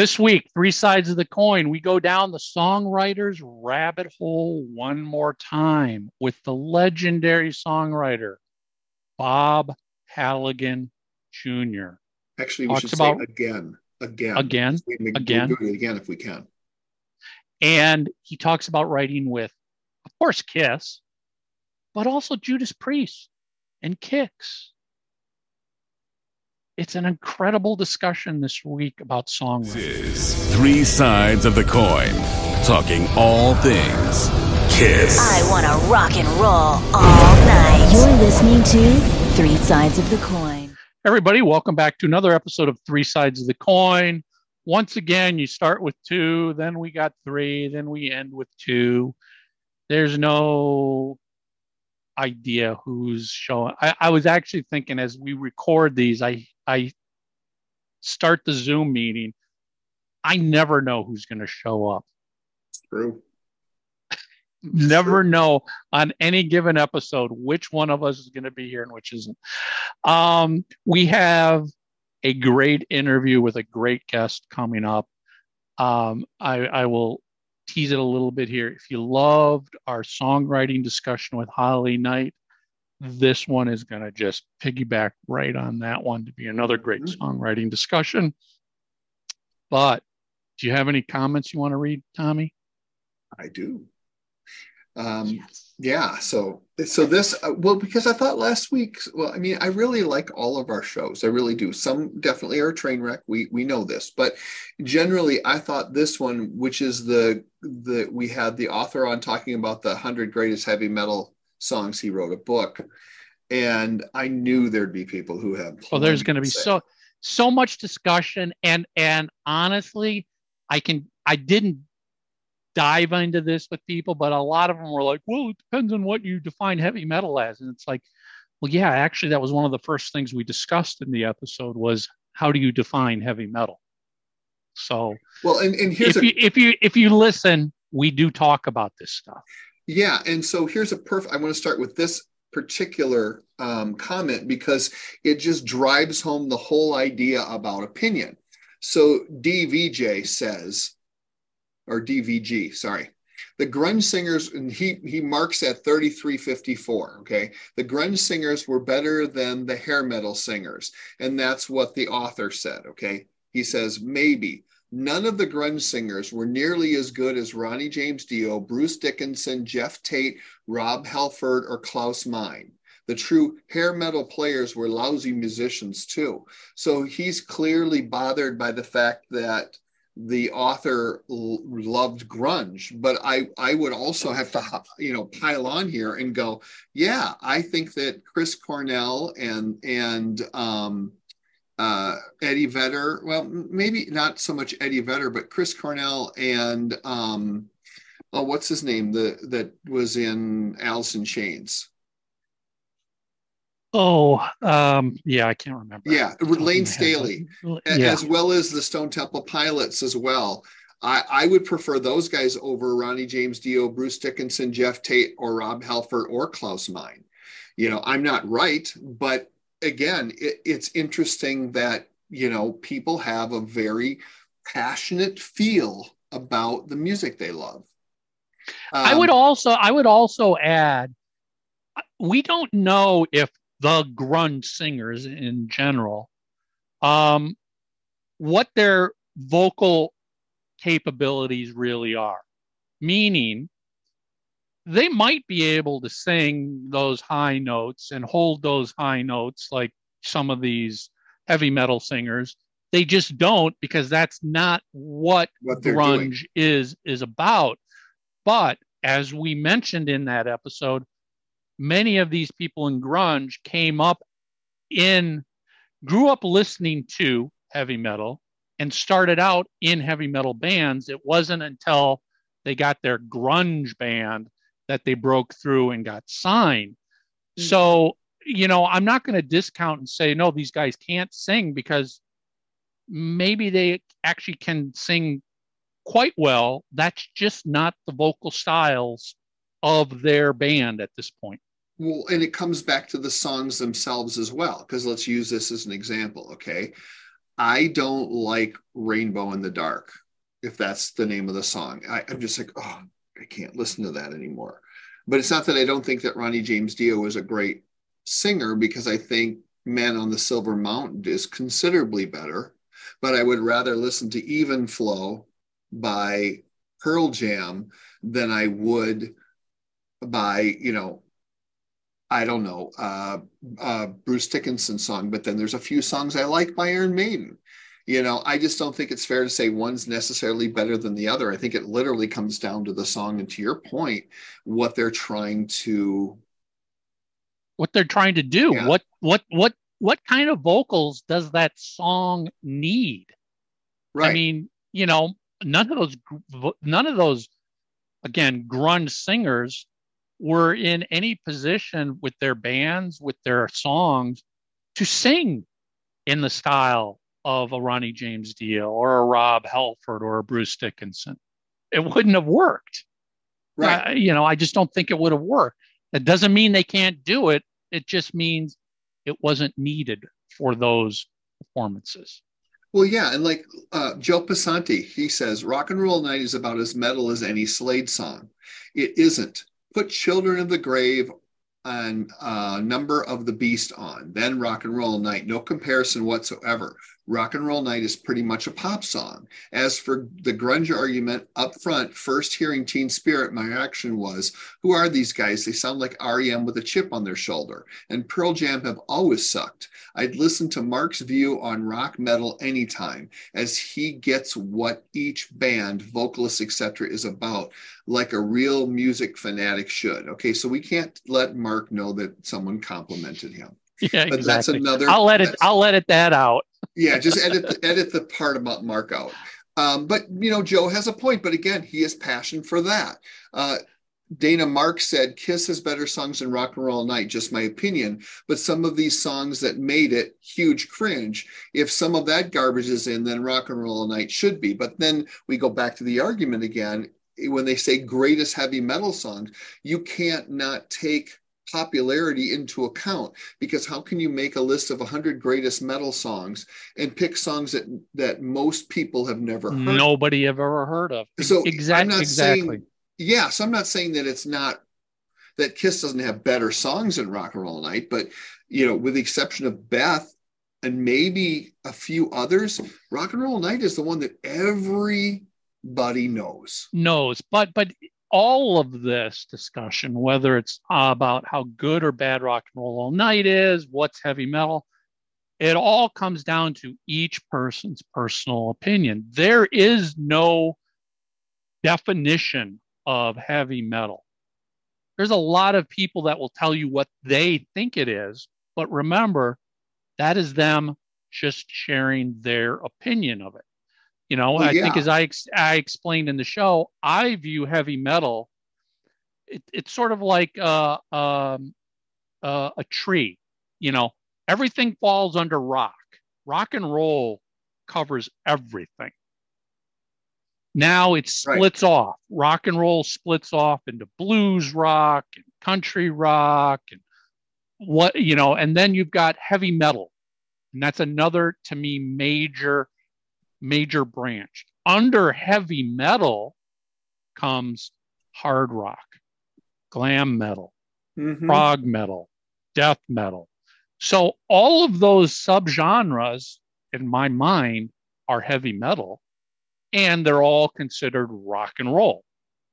This week, three sides of the coin. We go down the songwriter's rabbit hole one more time with the legendary songwriter, Bob Halligan Jr. Actually, we Talks should about- say again, again, Again, We- again. it again if we can. And he talks about writing with, of course, Kiss, but also Judas Priest and Kix. It's an incredible discussion this week about This songwriting. is Three Sides of the Coin, talking all things Kiss. I want to rock and roll all night. You're listening to Three Sides of the Coin. Everybody, welcome back to another episode of Three Sides of the Coin. Once again, you start with two, then we got three, then we end with two. There's no idea who's showing. I, I was actually thinking as we record these, I I start the Zoom meeting. I never know who's going to show up. True. never know on any given episode which one of us is going to be here and which isn't. Um, we have a great interview with a great guest coming up. Um, I, I will tease it a little bit here. If you loved our songwriting discussion with Holly Knight, this one is going to just piggyback right on that one to be another great Mhm. songwriting discussion. But do you have any comments you want to read, Tommy? I do. Um, yeah. So, so this, uh, well, because I thought last week, well, I mean, I really like all of our shows. I really do. Some definitely are a train wreck. We, we know this, but generally I thought this one, which is the, the, we had the author on talking about the hundred greatest heavy metal songs. He wrote a book and I knew there'd be people who have, Well, there's going to be say. so so much discussion, and and honestly, I can I didn't dive into this with people, but a lot of them were like, "Well, it depends on what you define heavy metal as," and it's like, well, yeah, actually, that was one of the first things we discussed in the episode was how do you define heavy metal. So well, and, and here's if a, you if you if you listen, we do talk about this stuff. Yeah, and so here's a perfect. I want to start with this particular um, comment because it just drives home the whole idea about opinion. So DVJ says, or DVG, sorry, the grunge singers, and he he marks at 3354. Okay, the grunge singers were better than the hair metal singers, and that's what the author said. Okay, he says maybe. None of the grunge singers were nearly as good as Ronnie James Dio, Bruce Dickinson, Geoff Tate, Rob Halford, or Klaus Meine. The true hair metal players were lousy musicians too. So he's clearly bothered by the fact that the author l- loved grunge, but I I would also have to you know pile on here and go, yeah, I think that Chris Cornell and and um, uh, Eddie Vedder. Well, maybe not so much Eddie Vedder, but Chris Cornell and um, oh, what's his name? The that was in Alice in Chains. Oh, um, yeah, I can't remember. Yeah, Off the top of Layne Staley, Yeah. as well as the Stone Temple Pilots as well. I, I would prefer those guys over Ronnie James Dio, Bruce Dickinson, Geoff Tate, or Rob Halford or Klaus Meine. You know, I'm not right, but again, it, it's interesting that you know people have a very passionate feel about the music they love. I would Um, also I would also add we don't know if the grunge singers in general um what their vocal capabilities really are meaning they might be able to sing those high notes and hold those high notes like some of these heavy metal singers. They just don't because that's not what what they're doing. grunge is is about. But as we mentioned in that episode many of these people in grunge came up in grew up listening to heavy metal and started out in heavy metal bands. It wasn't until they got their grunge band that they broke through and got signed mm. so you know i'm not going to discount and say no these guys can't sing because maybe they actually can sing quite well. That's just not the vocal styles of their band at this point. Well, and it comes back to the songs themselves as well, because let's use this as an example, okay? I don't like Rainbow in the Dark, if that's the name of the song. I, I'm just like, oh, I can't listen to that anymore. But it's not that I don't think that Ronnie James Dio is a great singer because I think Man on the Silver Mountain is considerably better. But I would rather listen to Even Flow by Pearl Jam than I would by, you know, I don't know, uh, uh, Bruce Dickinson song, but then there's a few songs I like by Iron Maiden. You know, I just don't think it's fair to say one's necessarily better than the other. I think it literally comes down to the song and to your point, what they're trying to what they're trying to do. Yeah. What what what what kind of vocals does that song need? right. I mean, you know, none of those none of those again grunge singers were in any position with their bands with their songs to sing in the style of a Ronnie James Dio or a Rob Halford or a Bruce Dickinson. It wouldn't have worked. right. Uh, you know, I just don't think it would have worked. That doesn't mean they can't do it. It just means it wasn't needed for those performances. Well, yeah, and like uh, Joe Passanti, he says, "Rock and Roll Night is about as metal as any Slade song." It isn't. Put Children of the Grave and uh, Number of the Beast on, then Rock and Roll Night. No comparison whatsoever. Rock and Roll Night is pretty much a pop song. As for the grunge argument up front, first hearing Teen Spirit, my reaction was, "Who are these guys? They sound like REM with a chip on their shoulder." And Pearl Jam have always sucked. I'd listen to Mark's view on rock metal anytime, as he gets what each band, vocalist, etc., is about, like a real music fanatic should. Okay, so we can't let Mark know that someone complimented him. Yeah, But that's exactly. another. I'll let it. I'll let it that out. Yeah, just edit the, edit the part about Mark out. Um, but you know, Joe has a point. But again, he has passion for that. Uh, Dana Mark said, "Kiss has better songs than Rock and Roll Night." Just my opinion. But some of these songs that made it huge cringe. If some of that garbage is in, then Rock and Roll Night should be. But then we go back to the argument again. When they say greatest heavy metal songs, you can't not take popularity into account because how can you make a list of 100 greatest metal songs and pick songs that that most people have never heard Nobody have ever heard of. so exactly. I'm not exactly. saying yeah so i'm not saying that it's not that kiss doesn't have better songs than rock and roll night but you know with the exception of beth and maybe a few others rock and roll night is the one that everybody knows knows but but all of this discussion whether it's about how good or bad rock and roll all night is what's heavy metal it all comes down to each person's personal opinion. There is no definition of heavy metal. There's a lot of people that will tell you what they think it is but remember that is them just sharing their opinion of it you know, Well, I think as I ex- I explained in the show, I view heavy metal. It, it's sort of like uh, um, uh, a tree. You know, everything falls under rock. Rock and roll covers everything. Now it Right. splits off. Rock and roll splits off into blues rock and country rock and what you know, and then you've got heavy metal, and that's another to me major major branch. Under heavy metal comes hard rock, glam metal, Mhm. prog metal, death metal. So all of those subgenres in my mind are heavy metal and they're all considered rock and roll.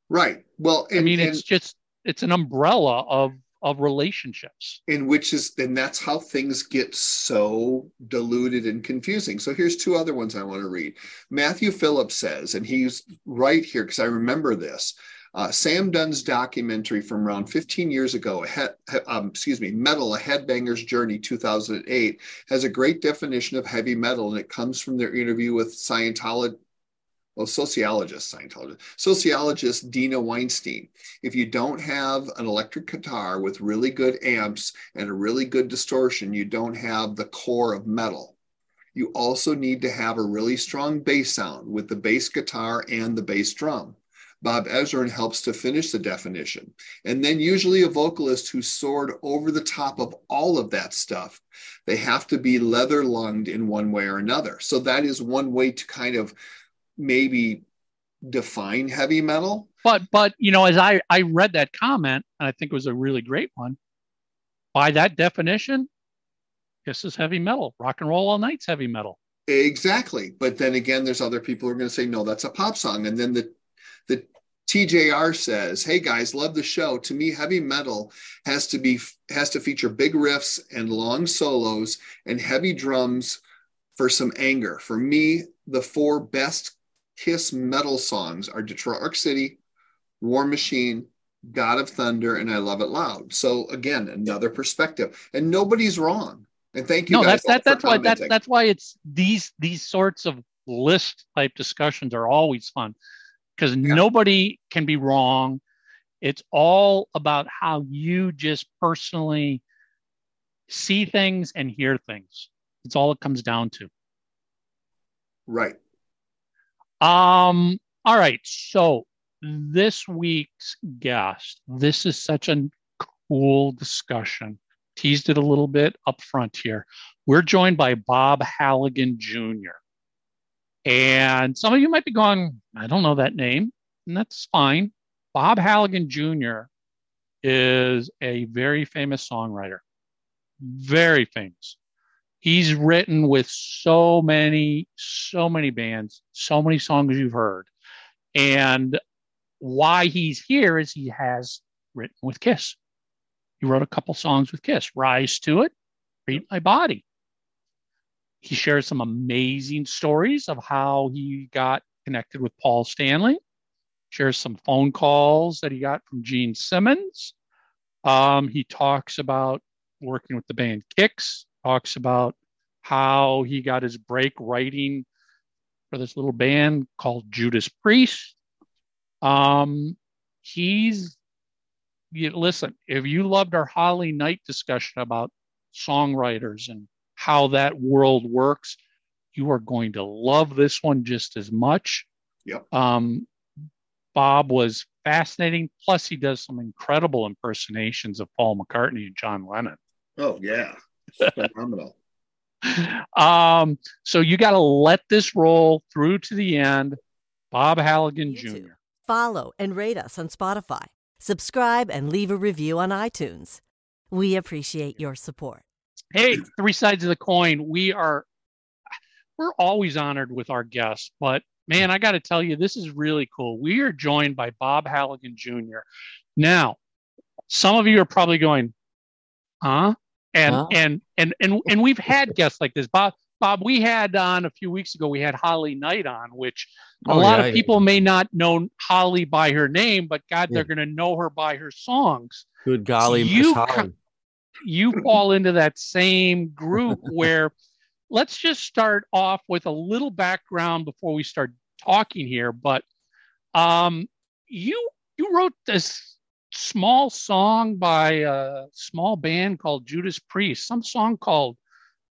right well and, I mean and- it's just it's an umbrella of of relationships. in which is then that's how things get so diluted and confusing. So here's two other ones I want to read. Matthew Phillips says, and he's right here because I remember this. Uh, Sam Dunn's documentary from around 15 years ago, head, um, excuse me, Metal, A Headbanger's Journey 2008, has a great definition of heavy metal, and it comes from their interview with Scientologist, well, sociologist, Scientologist, sociologist Deena Weinstein. If you don't have an electric guitar with really good amps and a really good distortion, you don't have the core of metal. You also need to have a really strong bass sound with the bass guitar and the bass drum. Bob Ezrin helps to finish the definition. And then usually a vocalist who soared over the top of all of that stuff. They have to be leather lunged in one way or another. So that is one way to kind of maybe define heavy metal. But but you know, as I I read that comment, and I think it was a really great one. By that definition, this is heavy metal. Rock and roll all night's heavy metal. Exactly. But then again, there's other people who are going to say, no, that's a pop song. And then the the TJR says, "Hey guys, love the show. To me, heavy metal has to be has to feature big riffs and long solos and heavy drums for some anger. For me, the four best Kiss metal songs are Detroit Rock City, War Machine, God of Thunder, and I Love It Loud. So again, another perspective, and nobody's wrong. And thank you. No, that's that, that's why that's that's why it's these these sorts of list type discussions are always fun because yeah. nobody can be wrong. It's all about how you just personally see things and hear things. It's all it comes down to. Right. Um, all right. So this week's guest, this is such a cool discussion. Teased it a little bit up front here. We're joined by Bob Halligan Jr. And some of you might be going, I don't know that name, and that's fine. Bob Halligan Jr. is a very famous songwriter, very famous he's written with so many so many bands so many songs you've heard. And why he's here is he has written with kiss. He wrote a couple songs with kiss. Rise to it read my body. He shares some amazing stories of how he got connected with paul stanley. Shares some phone calls that he got from gene simmons. Um, he talks about working with the band kix talks about how he got his break writing for this little band called Judas Priest. Um, he's you, listen, if you loved our Holly Knight discussion about songwriters and how that world works, you are going to love this one just as much. Yep. Um, Bob was fascinating. Plus, he does some incredible impersonations of Paul McCartney and John Lennon. Oh yeah, phenomenal. um, so you got to let this roll through to the end. Bob Halligan Jr. Follow and rate us on Spotify. Subscribe and leave a review on iTunes. We appreciate your support. Hey, three sides of the coin. We are we're always honored with our guests, but man, I got to tell you, this is really cool. We are joined by Bob Halligan Jr. Now, some of you are probably going, huh? And huh? and and and and we've had guests like this bob bob we had on a few weeks ago we had holly knight on which a oh, lot yeah, of people yeah. may not know holly by her name but god yeah. they're going to know her by her songs good golly you holly. you fall into that same group where let's just start off with a little background before we start talking here but um you you wrote this small song by a small band called Judas Priest, some song called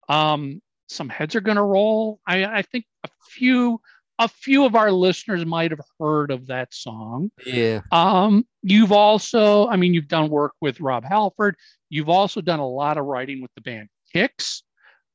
um, "Some Heads Are Gonna Roll." I, I think a few a few of our listeners might have heard of that song. Yeah. Um, you've also, I mean, you've done work with Rob Halford. You've also done a lot of writing with the band Kix.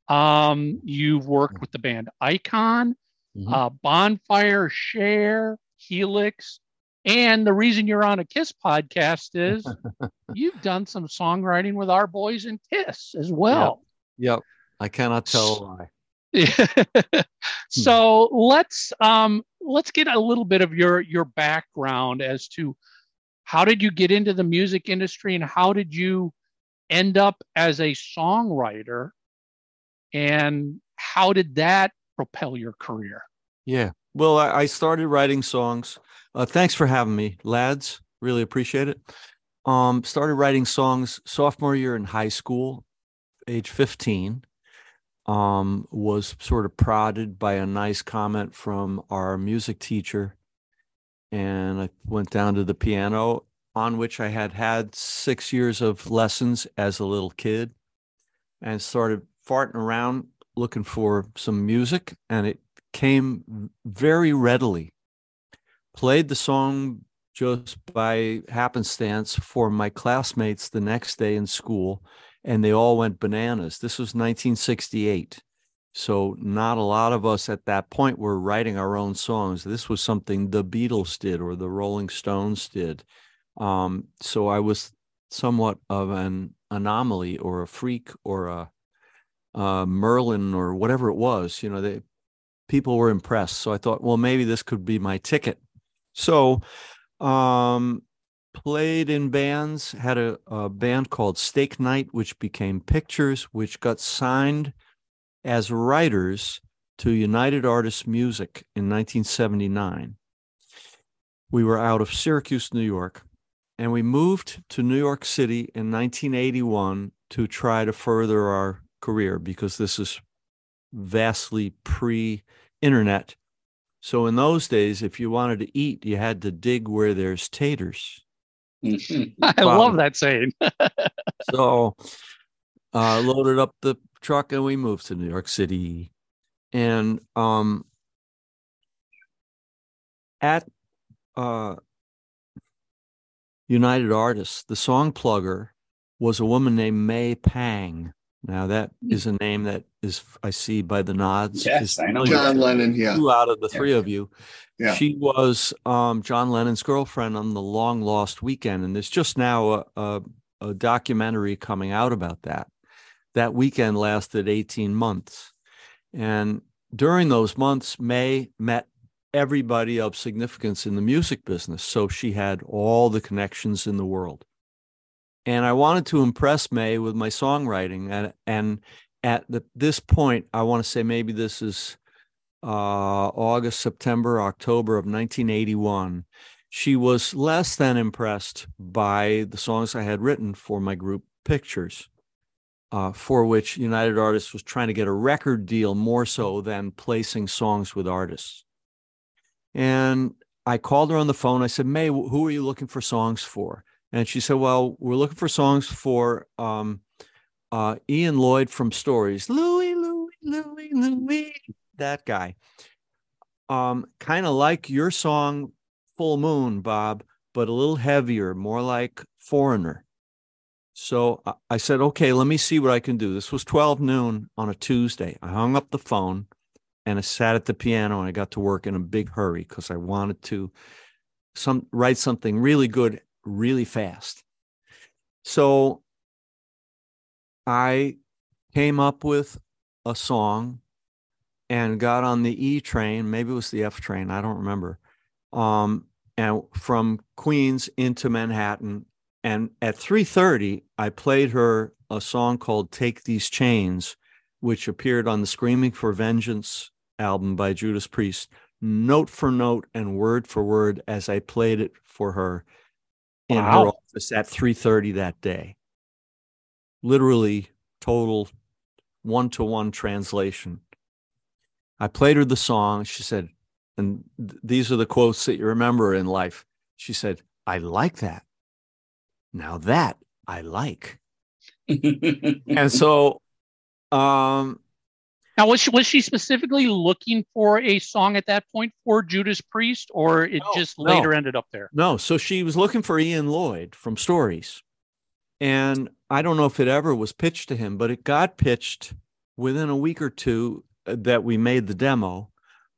Um, you've worked with the band Icon, mm-hmm. uh, Bonfire, Cher, Helix, and the reason you're on a Kiss podcast is you've done some songwriting with our boys in Kiss as well. Yep. yep. I cannot tell why. so let's um let's get a little bit of your your background as to how did you get into the music industry and how did you end up as a songwriter and how did that propel your career yeah well i started writing songs uh, thanks for having me, lads. Really appreciate it. Um, started writing songs sophomore year in high school, age 15. Um, was sort of prodded by a nice comment from our music teacher. And I went down to the piano, on which I had had six years of lessons as a little kid, and started farting around looking for some music. And it came very readily played the song just by happenstance for my classmates the next day in school, and they all went bananas. This was 1968. So, not a lot of us at that point were writing our own songs. This was something the Beatles did or the Rolling Stones did. Um, so, I was somewhat of an anomaly or a freak or a, a Merlin or whatever it was. You know, they, people were impressed. So, I thought, well, maybe this could be my ticket. So, um, played in bands, had a, a band called Steak Night, which became Pictures, which got signed as writers to United Artists Music in 1979. We were out of Syracuse, New York, and we moved to New York City in 1981 to try to further our career because this is vastly pre internet. So in those days, if you wanted to eat, you had to dig where there's taters. I love that saying. so uh, loaded up the truck and we moved to New York City. And um, at uh, United Artists, the song plugger was a woman named May Pang. Now that is a name that is I see by the nods. Yes, I know. John Lennon, yeah. Two out of the Yeah. three of you. Yeah. She was um, John Lennon's girlfriend on the Long Lost Weekend, and there's just now a, a, a documentary coming out about that. That weekend lasted 18 months, and during those months, May met everybody of significance in the music business. So she had all the connections in the world. And I wanted to impress May with my songwriting. And, and at the, this point, I want to say maybe this is uh, August, September, October of 1981. She was less than impressed by the songs I had written for my group Pictures, uh, for which United Artists was trying to get a record deal more so than placing songs with artists. And I called her on the phone. I said, May, who are you looking for songs for? And she said, Well, we're looking for songs for um, uh, Ian Lloyd from Stories. Louie, Louie, Louie, Louie. That guy. Um, kind of like your song, Full Moon, Bob, but a little heavier, more like Foreigner. So I- I said, okay, let me see what I can do. This was 12 noon on a Tuesday. I hung up the phone and I sat at the piano and I got to work in a big hurry because I wanted to some write something really good really fast. So I came up with a song and got on the E train, maybe it was the F train, I don't remember. Um and from Queens into Manhattan and at 3:30 I played her a song called Take These Chains which appeared on the Screaming for Vengeance album by Judas Priest note for note and word for word as I played it for her in her office at 3:30 that day. Literally total one to one translation. I played her the song. She said, and th- these are the quotes that you remember in life. She said, I like that. Now that I like. And so, um, Now, was she was she specifically looking for a song at that point for Judas Priest, or it No, just no. later ended up there? No, so she was looking for Ian Lloyd from Stories. And I don't know if it ever was pitched to him, but it got pitched within a week or two uh, that we made the demo.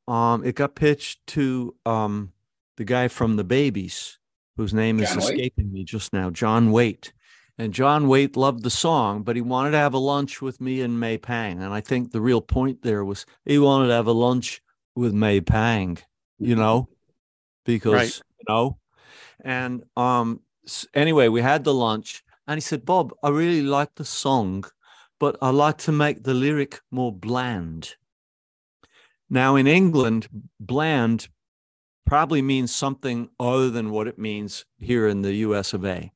Um, it got pitched to um, the guy from the Babies, whose name is John Waite? escaping me just now, John Waite. And John Waite loved the song, but he wanted to have a lunch with me and May Pang. And I think the real point there was he wanted to have a lunch with May Pang, you know, because Right. you know. And um anyway, we had the lunch and he said, Bob, I really like the song, but I like to make the lyric more bland. Now in England, bland probably means something other than what it means here in the US of A.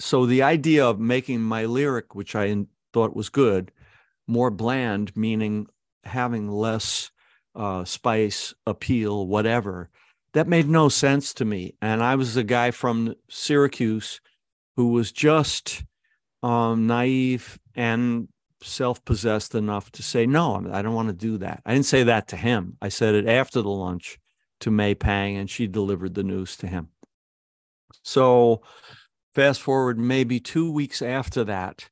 So the idea of making my lyric, which I thought was good, more bland, meaning having less uh, spice, appeal, whatever, that made no sense to me. And I was a guy from Syracuse who was just um, naive and self-possessed enough to say, "No, I don't want to do that." I didn't say that to him. I said it after the lunch, to May Pang, and she delivered the news to him. So, fast forward maybe two weeks after that,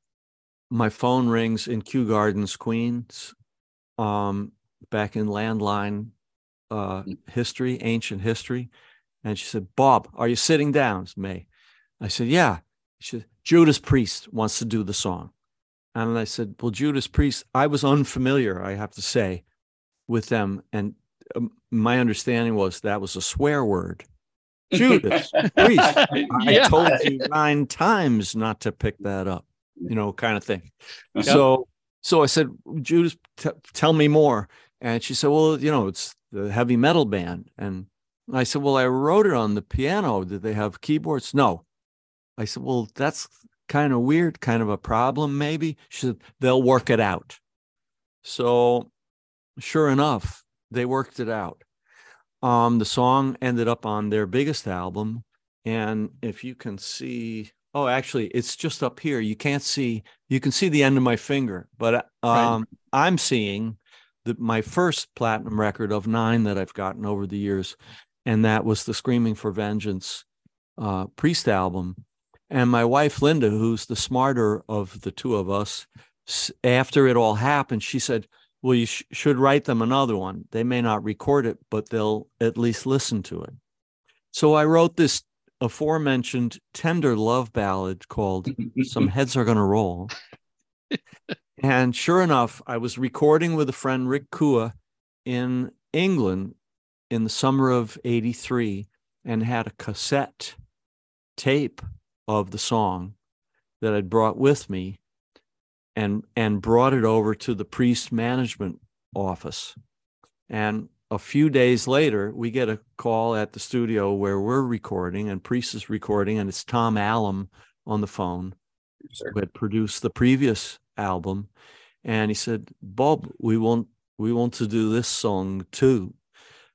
my phone rings in Kew Gardens, Queens, um, back in landline uh, history, ancient history. And she said, Bob, are you sitting down? It's May. I said, Yeah. She said, Judas Priest wants to do the song. And I said, Well, Judas Priest, I was unfamiliar, I have to say, with them. And um, my understanding was that was a swear word. Judas Priest. I Yeah. told you nine times not to pick that up, you know, kind of thing. So, so I said, Judas, t- tell me more. And she said, Well, you know, it's the heavy metal band. And I said, Well, I wrote it on the piano. Did they have keyboards? No. I said, Well, that's kind of weird, kind of a problem, maybe. She said, They'll work it out. So, sure enough, they worked it out. Um, the song ended up on their biggest album. And if you can see, oh, actually, it's just up here. You can't see, you can see the end of my finger, but um, I'm seeing the, my first platinum record of nine that I've gotten over the years. And that was the Screaming for Vengeance uh, Priest album. And my wife, Linda, who's the smarter of the two of us, after it all happened, she said, Well, you sh- should write them another one. They may not record it, but they'll at least listen to it. So I wrote this aforementioned tender love ballad called Some Heads Are Gonna Roll. and sure enough, I was recording with a friend, Rick Kua, in England in the summer of 83 and had a cassette tape of the song that I'd brought with me and and brought it over to the priest management office. And a few days later, we get a call at the studio where we're recording and Priest is recording, and it's Tom Allom on the phone who had produced the previous album. And he said, Bob, we want we want to do this song too.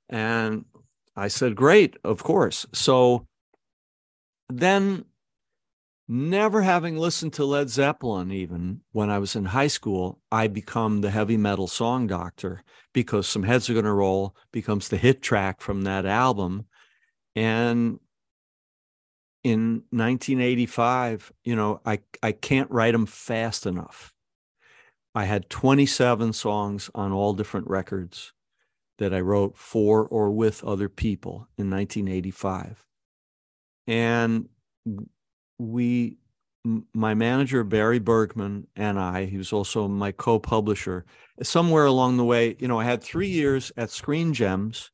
And I said, Great, of course. So then never having listened to Led Zeppelin, even when I was in high school, I become the heavy metal song doctor because Some Heads Are Gonna Roll becomes the hit track from that album. And in 1985, you know, I, I can't write them fast enough. I had 27 songs on all different records that I wrote for or with other people in 1985. And we my manager barry bergman and i he was also my co-publisher somewhere along the way you know i had three years at screen gems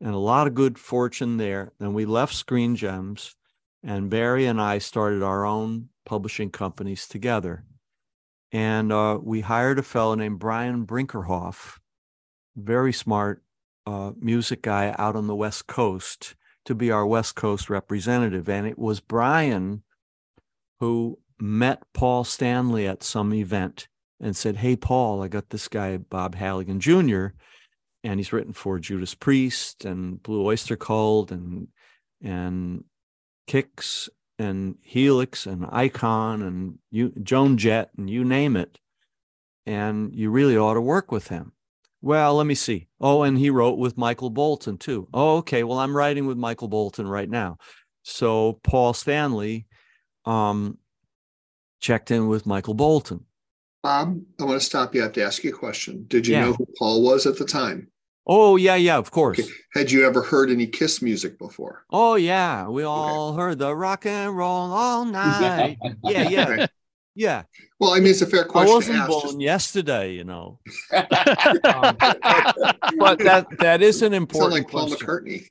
and a lot of good fortune there. Then we left screen gems and barry and i started our own publishing companies together. And uh, we hired a fellow named brian brinkerhoff very smart uh, music guy out on the west coast to be our west coast representative. And it was brian who met Paul Stanley at some event and said, Hey, Paul, I got this guy, Bob Halligan Jr., and he's written for Judas Priest and Blue Oyster Cult and, and Kix and Helix and Icon and you, Joan Jett and you name it. And you really ought to work with him. Well, let me see. Oh, and he wrote with Michael Bolton too. Oh, okay. Well, I'm writing with Michael Bolton right now. So Paul Stanley um, checked in with Michael Bolton. Bob, I want to stop you. I have to ask you a question. Did you Yeah. know who Paul was at the time? Oh yeah, yeah, of course. Okay. Had you ever heard any Kiss music before? Oh yeah, we all heard the rock and roll all night. yeah, yeah, Okay. yeah. Well, I mean, it's a fair question to wasn't ask. born Just- yesterday, you know. Um, but that that is an you sound important like Paul question. McCartney.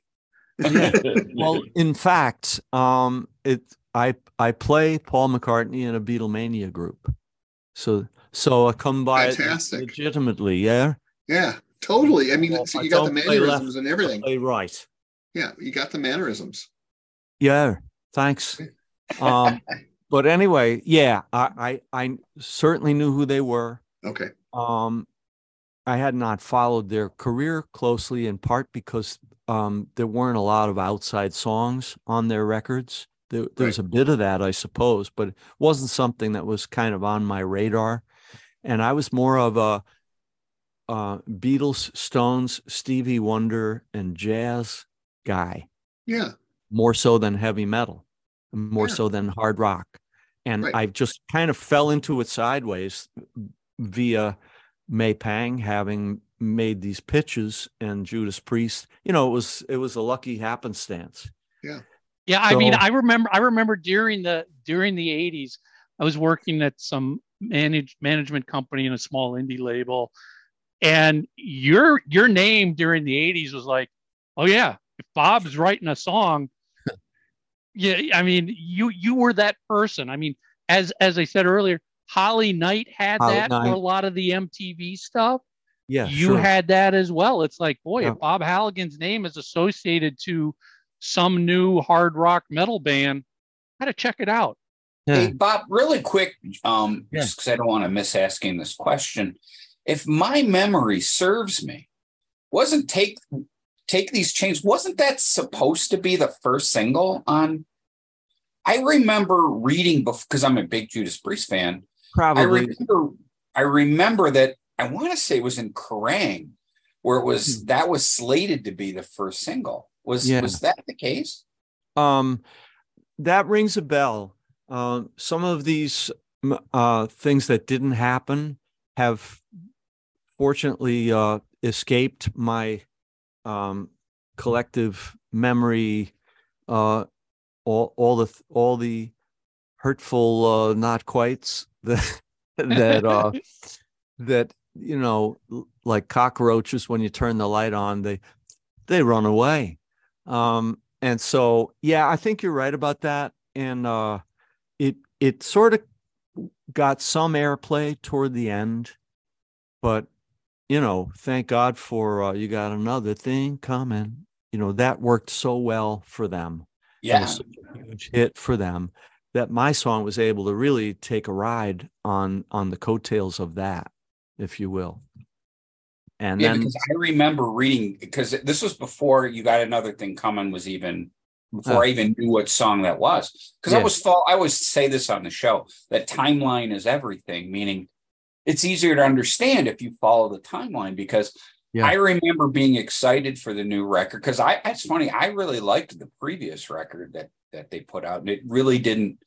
Well, in fact, um, it I I play Paul McCartney in a Beatlemania group, so so I come by Fantastic. legitimately. Yeah, Yeah, totally. I mean, Well, so I you got the don't left, mannerisms and everything. play right. Yeah, you got the mannerisms. Yeah, thanks. Um, but anyway, yeah, I, I I certainly knew who they were. Okay. Um, I had not followed their career closely, in part because um, there weren't a lot of outside songs on their records. There, there was a bit of that, I suppose, but it wasn't something that was kind of on my radar. And I was more of a uh, Beatles, Stones, Stevie Wonder, and jazz guy, Yeah. more so than heavy metal, more Yeah. so than hard rock. And Right. I just kind of fell into it sideways via May Pang having made these pitches and Judas Priest. You know, it was it was a lucky happenstance. Yeah, I mean, I remember I remember during the during the 80s, I was working at some manage management company in a small indie label. And your your name during the 80s was like, oh yeah, if Bob's writing a song, yeah, I mean, you you were that person. I mean, as as I said earlier, Holly Knight had Holly that for a lot of the MTV stuff Yeah, you sure. had that as well. It's like, boy, Yeah. if Bob Halligan's name is associated to some new hard rock metal band, I gotta check it out. Yeah. Hey, Bob, really quick, um, Yeah. just because I don't want to miss asking this question. If my memory serves me, wasn't take take these chains? Wasn't that supposed to be the first single on? I remember reading because I'm a big Judas Priest fan. Probably, I remember I remember that I want to say it was in Kerrang, where it was that was slated to be the first single. Was. Yeah. was that the case? Um, that rings a bell. Um, some of these uh, things that didn't happen have fortunately uh, escaped my um, collective memory. Uh, all, all the all the hurtful uh, not quites that that uh, that you know like cockroaches when you turn the light on they they run away um and so yeah i think you're right about that. And uh it it sort of got some airplay toward the end. But you know thank god for uh, you got another thing coming. You know that worked so well for them. It Yeah, was a huge hit for them that my song was able to really take a ride on on the coattails of that if you will and yeah. then Because I remember reading because this was before you got another thing coming was even before Oh. I even knew what song that was. Because I was thought I always say this on the show that timeline is everything, meaning it's easier to understand if you follow the timeline because Yeah. I remember being excited for the new record because I it's funny, I really liked the previous record that that they put out and it really didn't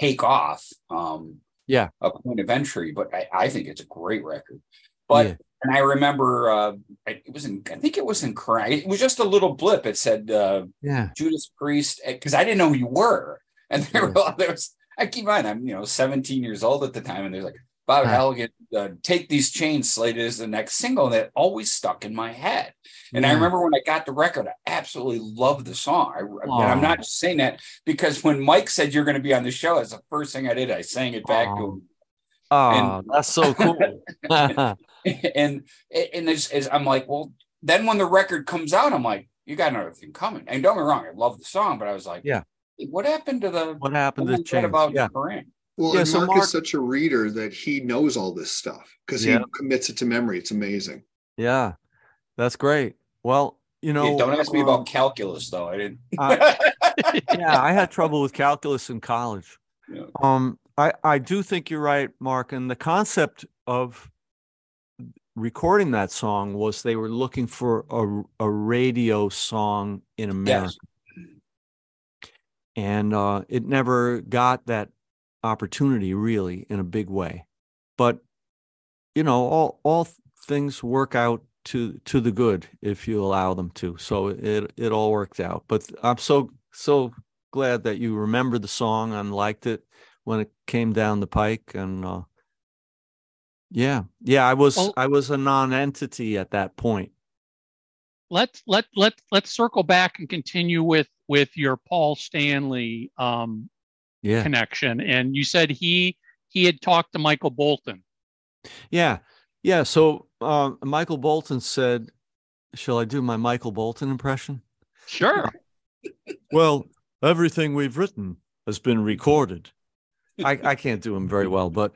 take off. Um Yeah. a point of entry, but I, I think it's a great record. But Yeah. And I remember uh I- it was in I think it was in. It was just a little blip. It said uh yeah Judas Priest because I didn't know who you were. And there, were, there was I keep in mind I'm you know 17 years old at the time, and there's like Bob. Halligan, uh, take these chains slated as the next single that always stuck in my head. And I remember when I got the record, I absolutely loved the song. I, and I'm Aw. not just saying that because when Mike said you're going to be on the show, that's the first thing I did. I sang it back to him oh that's so cool and and it's, it's, I'm like, well, then when the record comes out, I'm like, you got another thing coming. And don't get me wrong, I love the song, but I was like, Yeah. "Hey, what happened to the what happened to was that change about yeah Kerrang? Well, Yeah, and so Mark, Mark- is such a reader that he knows all this stuff because Yeah. he commits it to memory. It's amazing. yeah that's great well you know Yeah, don't ask me um, about calculus though. I didn't. uh, yeah i had trouble with calculus in college Yeah. um i i do think you're right mark and the concept of recording that song was they were looking for a, a radio song in america yes. and uh, it never got that opportunity really in a big way. But you know, all all things work out to to the good if you allow them to. So it it all worked out. But I'm so so glad that you remembered the song and liked it when it came down the pike. And uh, yeah, yeah, I was Well- I was a non-entity at that point. Let's let let let's circle back and continue with with your Paul Stanley um, Yeah, connection. And you said he he had talked to Michael Bolton. Yeah. Yeah. So uh, Michael Bolton said, Shall I do my Michael Bolton impression? Sure. Well, everything we've written has been recorded. I, I can't do him very well, but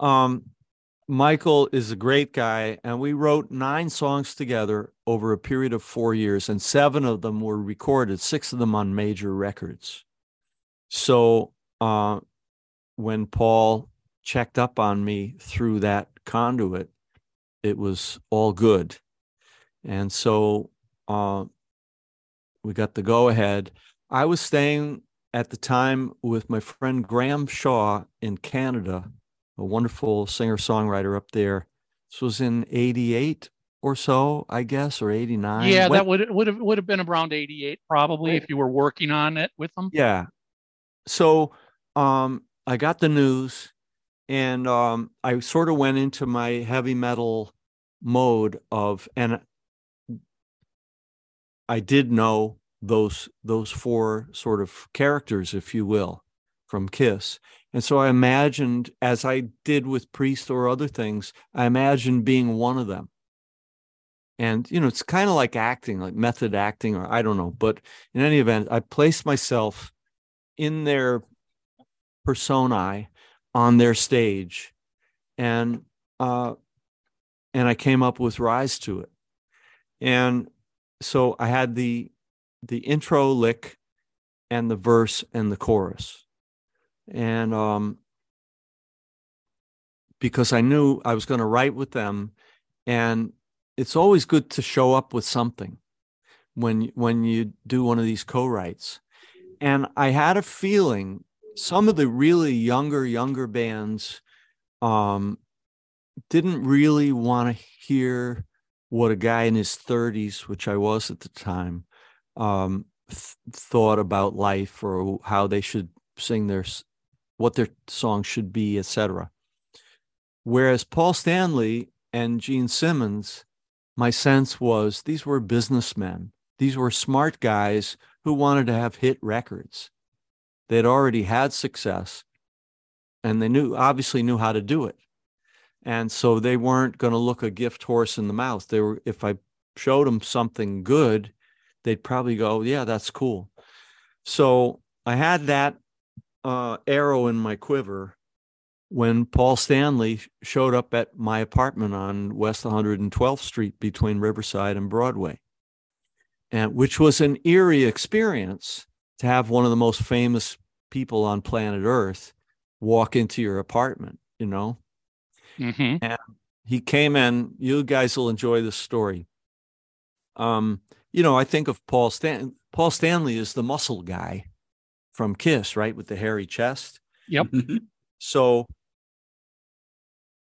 um, Michael is a great guy. And we wrote nine songs together over a period of four years, and seven of them were recorded, six of them on major records. So uh, when Paul checked up on me through that conduit, it was all good. And so uh, we got the go ahead. I was staying at the time with my friend Graham Shaw in Canada, a wonderful singer songwriter up there. This was in 88 or so, I guess, or 89. Yeah, When- that would would have would have been around 88 probably Right. if you were working on it with them. Yeah. So um I got the news and um I sort of went into my heavy metal mode of and I did know those those four sort of characters if you will from Kiss. And so I imagined as I did with Priest or other things, I imagined being one of them. And you know, it's kind of like acting, like method acting or I don't know, but in any event, I placed myself in their personae on their stage and uh and I came up with rise to it. And so I had the the intro lick and the verse and the chorus and um because I knew I was going to write with them and it's always good to show up with something when when you do one of these co-writes. And I had a feeling some of the really younger younger bands um didn't really want to hear what a guy in his 30s which I was at the time um th- thought about life or how they should sing their what their song should be etc whereas Paul Stanley and Gene Simmons my sense was these were businessmen these were smart guys who wanted to have hit records. They'd already had success and they knew obviously knew how to do it. And so they weren't going to look a gift horse in the mouth. They were if I showed them something good, they'd probably go, oh, "Yeah, that's cool." So I had that uh, arrow in my quiver when Paul Stanley showed up at my apartment on West 112th Street between Riverside and Broadway and which was an eerie experience to have one of the most famous people on planet Earth walk into your apartment. You know, hmm he came in. You guys will enjoy this story. Um, you know, I think of Paul Stan. Paul Stanley is the muscle guy from Kiss, right, with the hairy chest. Yep. So,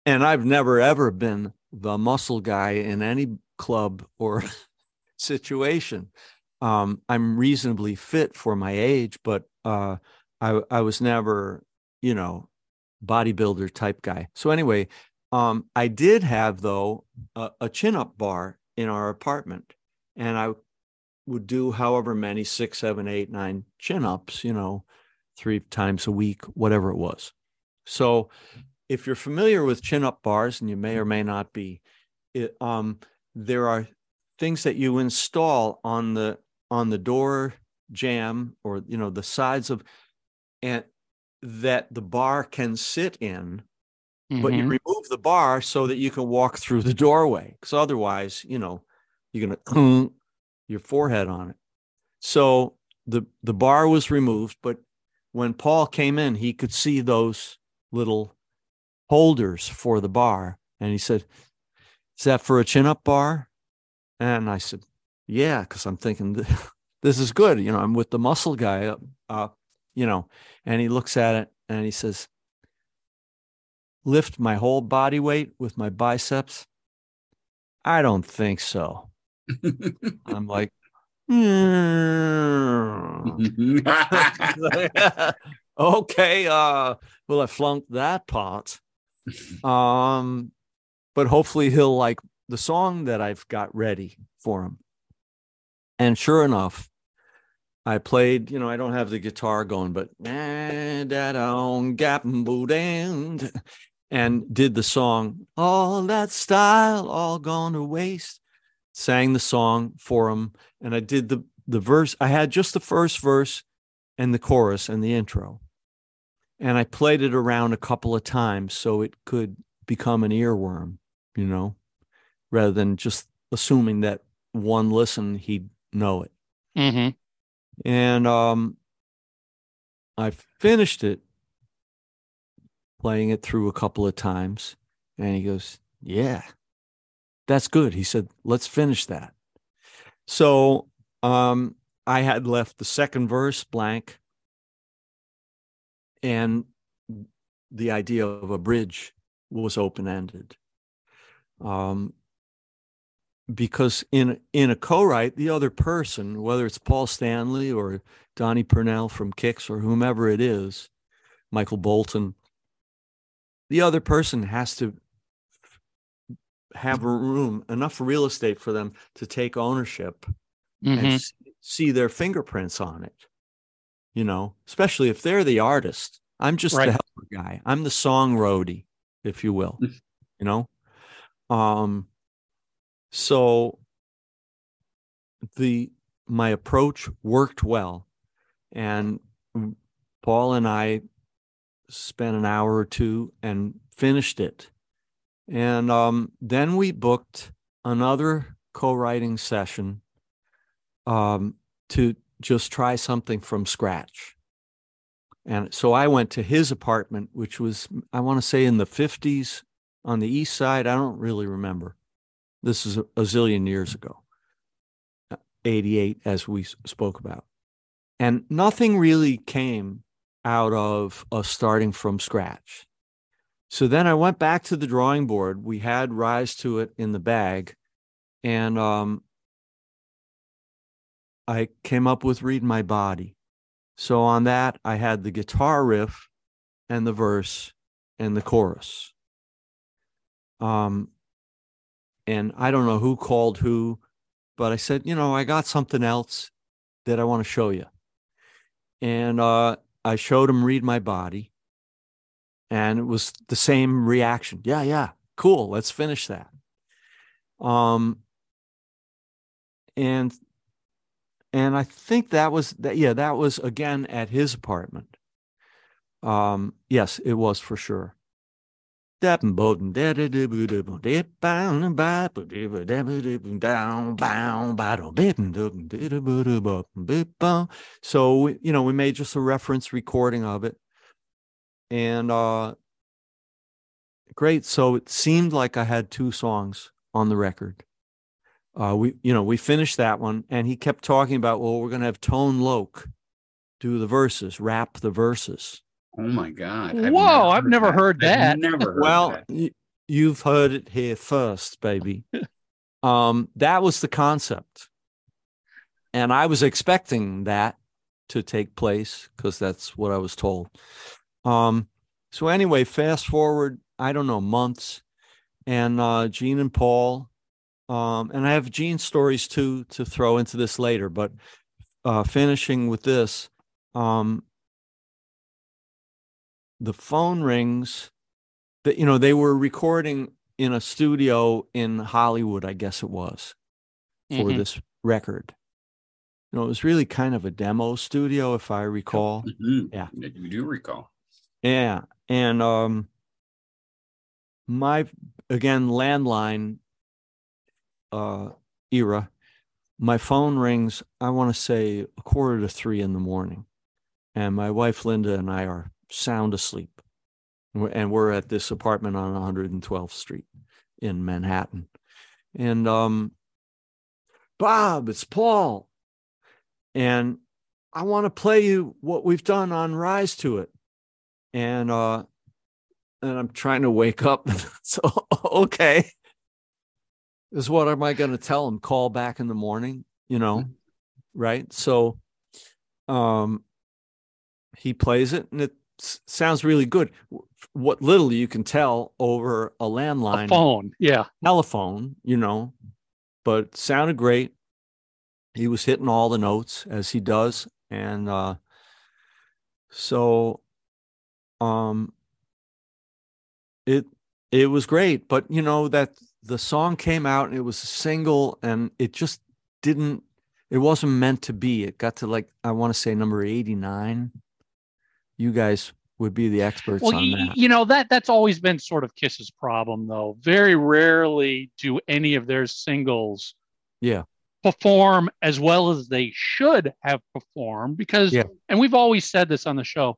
and I've never ever been the muscle guy in any club or situation. Um, I'm reasonably fit for my age, but uh, I I was never, you know, bodybuilder type guy. So anyway, um, I did have though a, a chin up bar in our apartment, and I would do however many six, seven, eight, nine chin ups, you know, three times a week, whatever it was. So if you're familiar with chin up bars, and you may or may not be, it, um, there are things that you install on the on the door jamb or you know the sides of and that the bar can sit in but you Mhm. remove the bar so that you can walk through the doorway because otherwise you know you're going to your forehead on it. So the the bar was removed but when paul came in he could see those little holders for the bar. And he said is that for a chin up bar? And i said yeah because i'm thinking this is good. You know i'm with the muscle guy uh you know. And he looks at it and he says lift my whole body weight with my biceps? I don't think so. I'm like, okay, uh, well, I flunked that part. Um, but hopefully he'll like the song that I've got ready for him. And sure enough, I played, you know, I don't have the guitar going, but and did the song, All That Style, All Gone to Waste. Sang the song for him. And I did the, the verse. I had just the first verse and the chorus and the intro. And I played it around a couple of times so it could become an earworm, you know, rather than just assuming that one listen he'd know it hmm and um i finished it playing it through a couple of times and he goes yeah That's good. He said, let's finish that. So um, I had left the second verse blank and the idea of a bridge was open ended. Um, because in in a co-write, the other person, whether it's Paul Stanley or Donnie Purnell from Kix or whomever it is, Michael Bolton, the other person has to have room enough real estate for them to take ownership Mhm. and see their fingerprints on it. You know, especially if they're the artist. I'm just Right. the helper guy. I'm the song roadie, if you will. you know, um, so the my approach worked well, and Paul and I spent an hour or two and finished it, and um, then we booked another co-writing session um, to just try something from scratch. And so I went to his apartment, which was, I want to say, in the 50s on the east side. I don't really remember. This is a, a zillion years ago, 88, as we spoke about. And nothing really came out of us starting from scratch. So then I went back to the drawing board. We had Rise to It in the bag. And um, I came up with Read My Body. So on that, I had the guitar riff and the verse and the chorus. Um, and I don't know who called who, but I said, you know, I got something else that I want to show you. And uh, I showed him Read My Body. And it was the same reaction. Yeah, yeah, cool. Let's finish that. Um, and and I think that was that. Yeah, that was again at his apartment. Um, yes, it was for sure. So you know, we made just a reference recording of it, and uh, great. So it seemed like I had two songs on the record uh, we you know we finished that one and he kept talking about well we're going to have Tone Loc do the verses rap the verses Oh my god! Whoa, I've never heard that. I've never heard well that. y- you've heard it here first baby um that was the concept and i was expecting that to take place because that's what i was told um so anyway fast forward i don't know months and uh gene and paul um and i have gene stories too to throw into this later but uh finishing with this um the phone rings that you know they were recording in a studio in hollywood i guess it was for Mhm. this record you know it was really kind of a demo studio if i recall Mhm. Yeah. you do recall. Yeah and um my again landline uh era my phone rings i want to say a quarter to three in the morning and my wife linda and i are sound asleep. And we're- at this apartment on 112th street in manhattan. And um bob it's paul and i want to play you what we've done on rise to it and uh and i'm trying to wake up so okay is what am i going to tell him call back in the morning you know right so um he plays it and it s- sounds really good what little you can tell over a landline A phone. Yeah. telephone, you know, but sounded great. He was hitting all the notes as he does. And uh so um it it was great, but you know that the song came out and it was a single and it just didn't it wasn't meant to be. It got to like I want to say number 89. You guys would be the experts Well, on that. you know that that's always been sort of Kiss's problem, though. Very rarely do any of their singles Yeah. perform as well as they should have performed because, Yeah. and we've always said this on the show,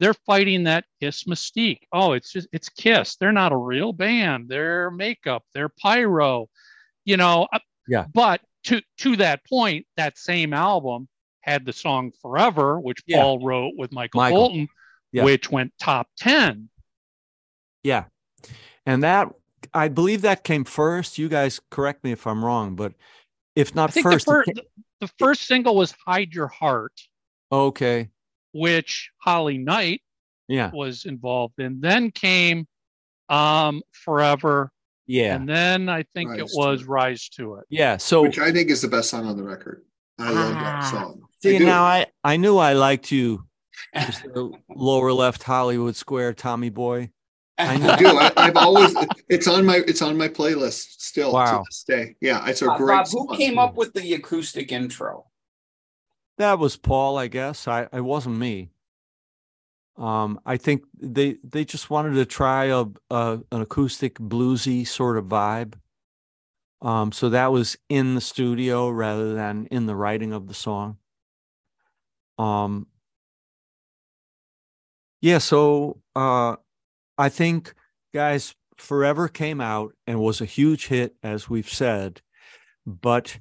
they're fighting that Kiss mystique. Oh, it's just it's Kiss. They're not a real band. They're makeup. They're pyro. You know. uh, Yeah. But to to that point, that same album had the song "Forever," which Yeah. Paul wrote with Michael, Michael. Bolton, Yeah. which went top ten. Yeah. And that I believe that came first. You guys correct me if I'm wrong, but if not first, the, fir- the, the first single was "Hide Your Heart," okay. Which Holly Knight Yeah. was involved in. Then came um, "Forever," Yeah. and then I think it Rise to was It. "Rise to It." yeah. So which I think is the best song on the record. I love that Ah. song. See do. now I I knew I liked you, Mr. lower left Hollywood Square Tommy boy. I I know. do. I, I've always it's on my it's on my playlist still Wow. to this day. Yeah, it's a Bob, great Bob, who song. came up with the acoustic intro? That was Paul, I guess. I it wasn't me. Um, I think they they just wanted to try a, a an acoustic bluesy sort of vibe. Um, so that was in the studio rather than in the writing of the song. Um, yeah, so uh, I think guys, Forever came out and was a huge hit, as we've said, but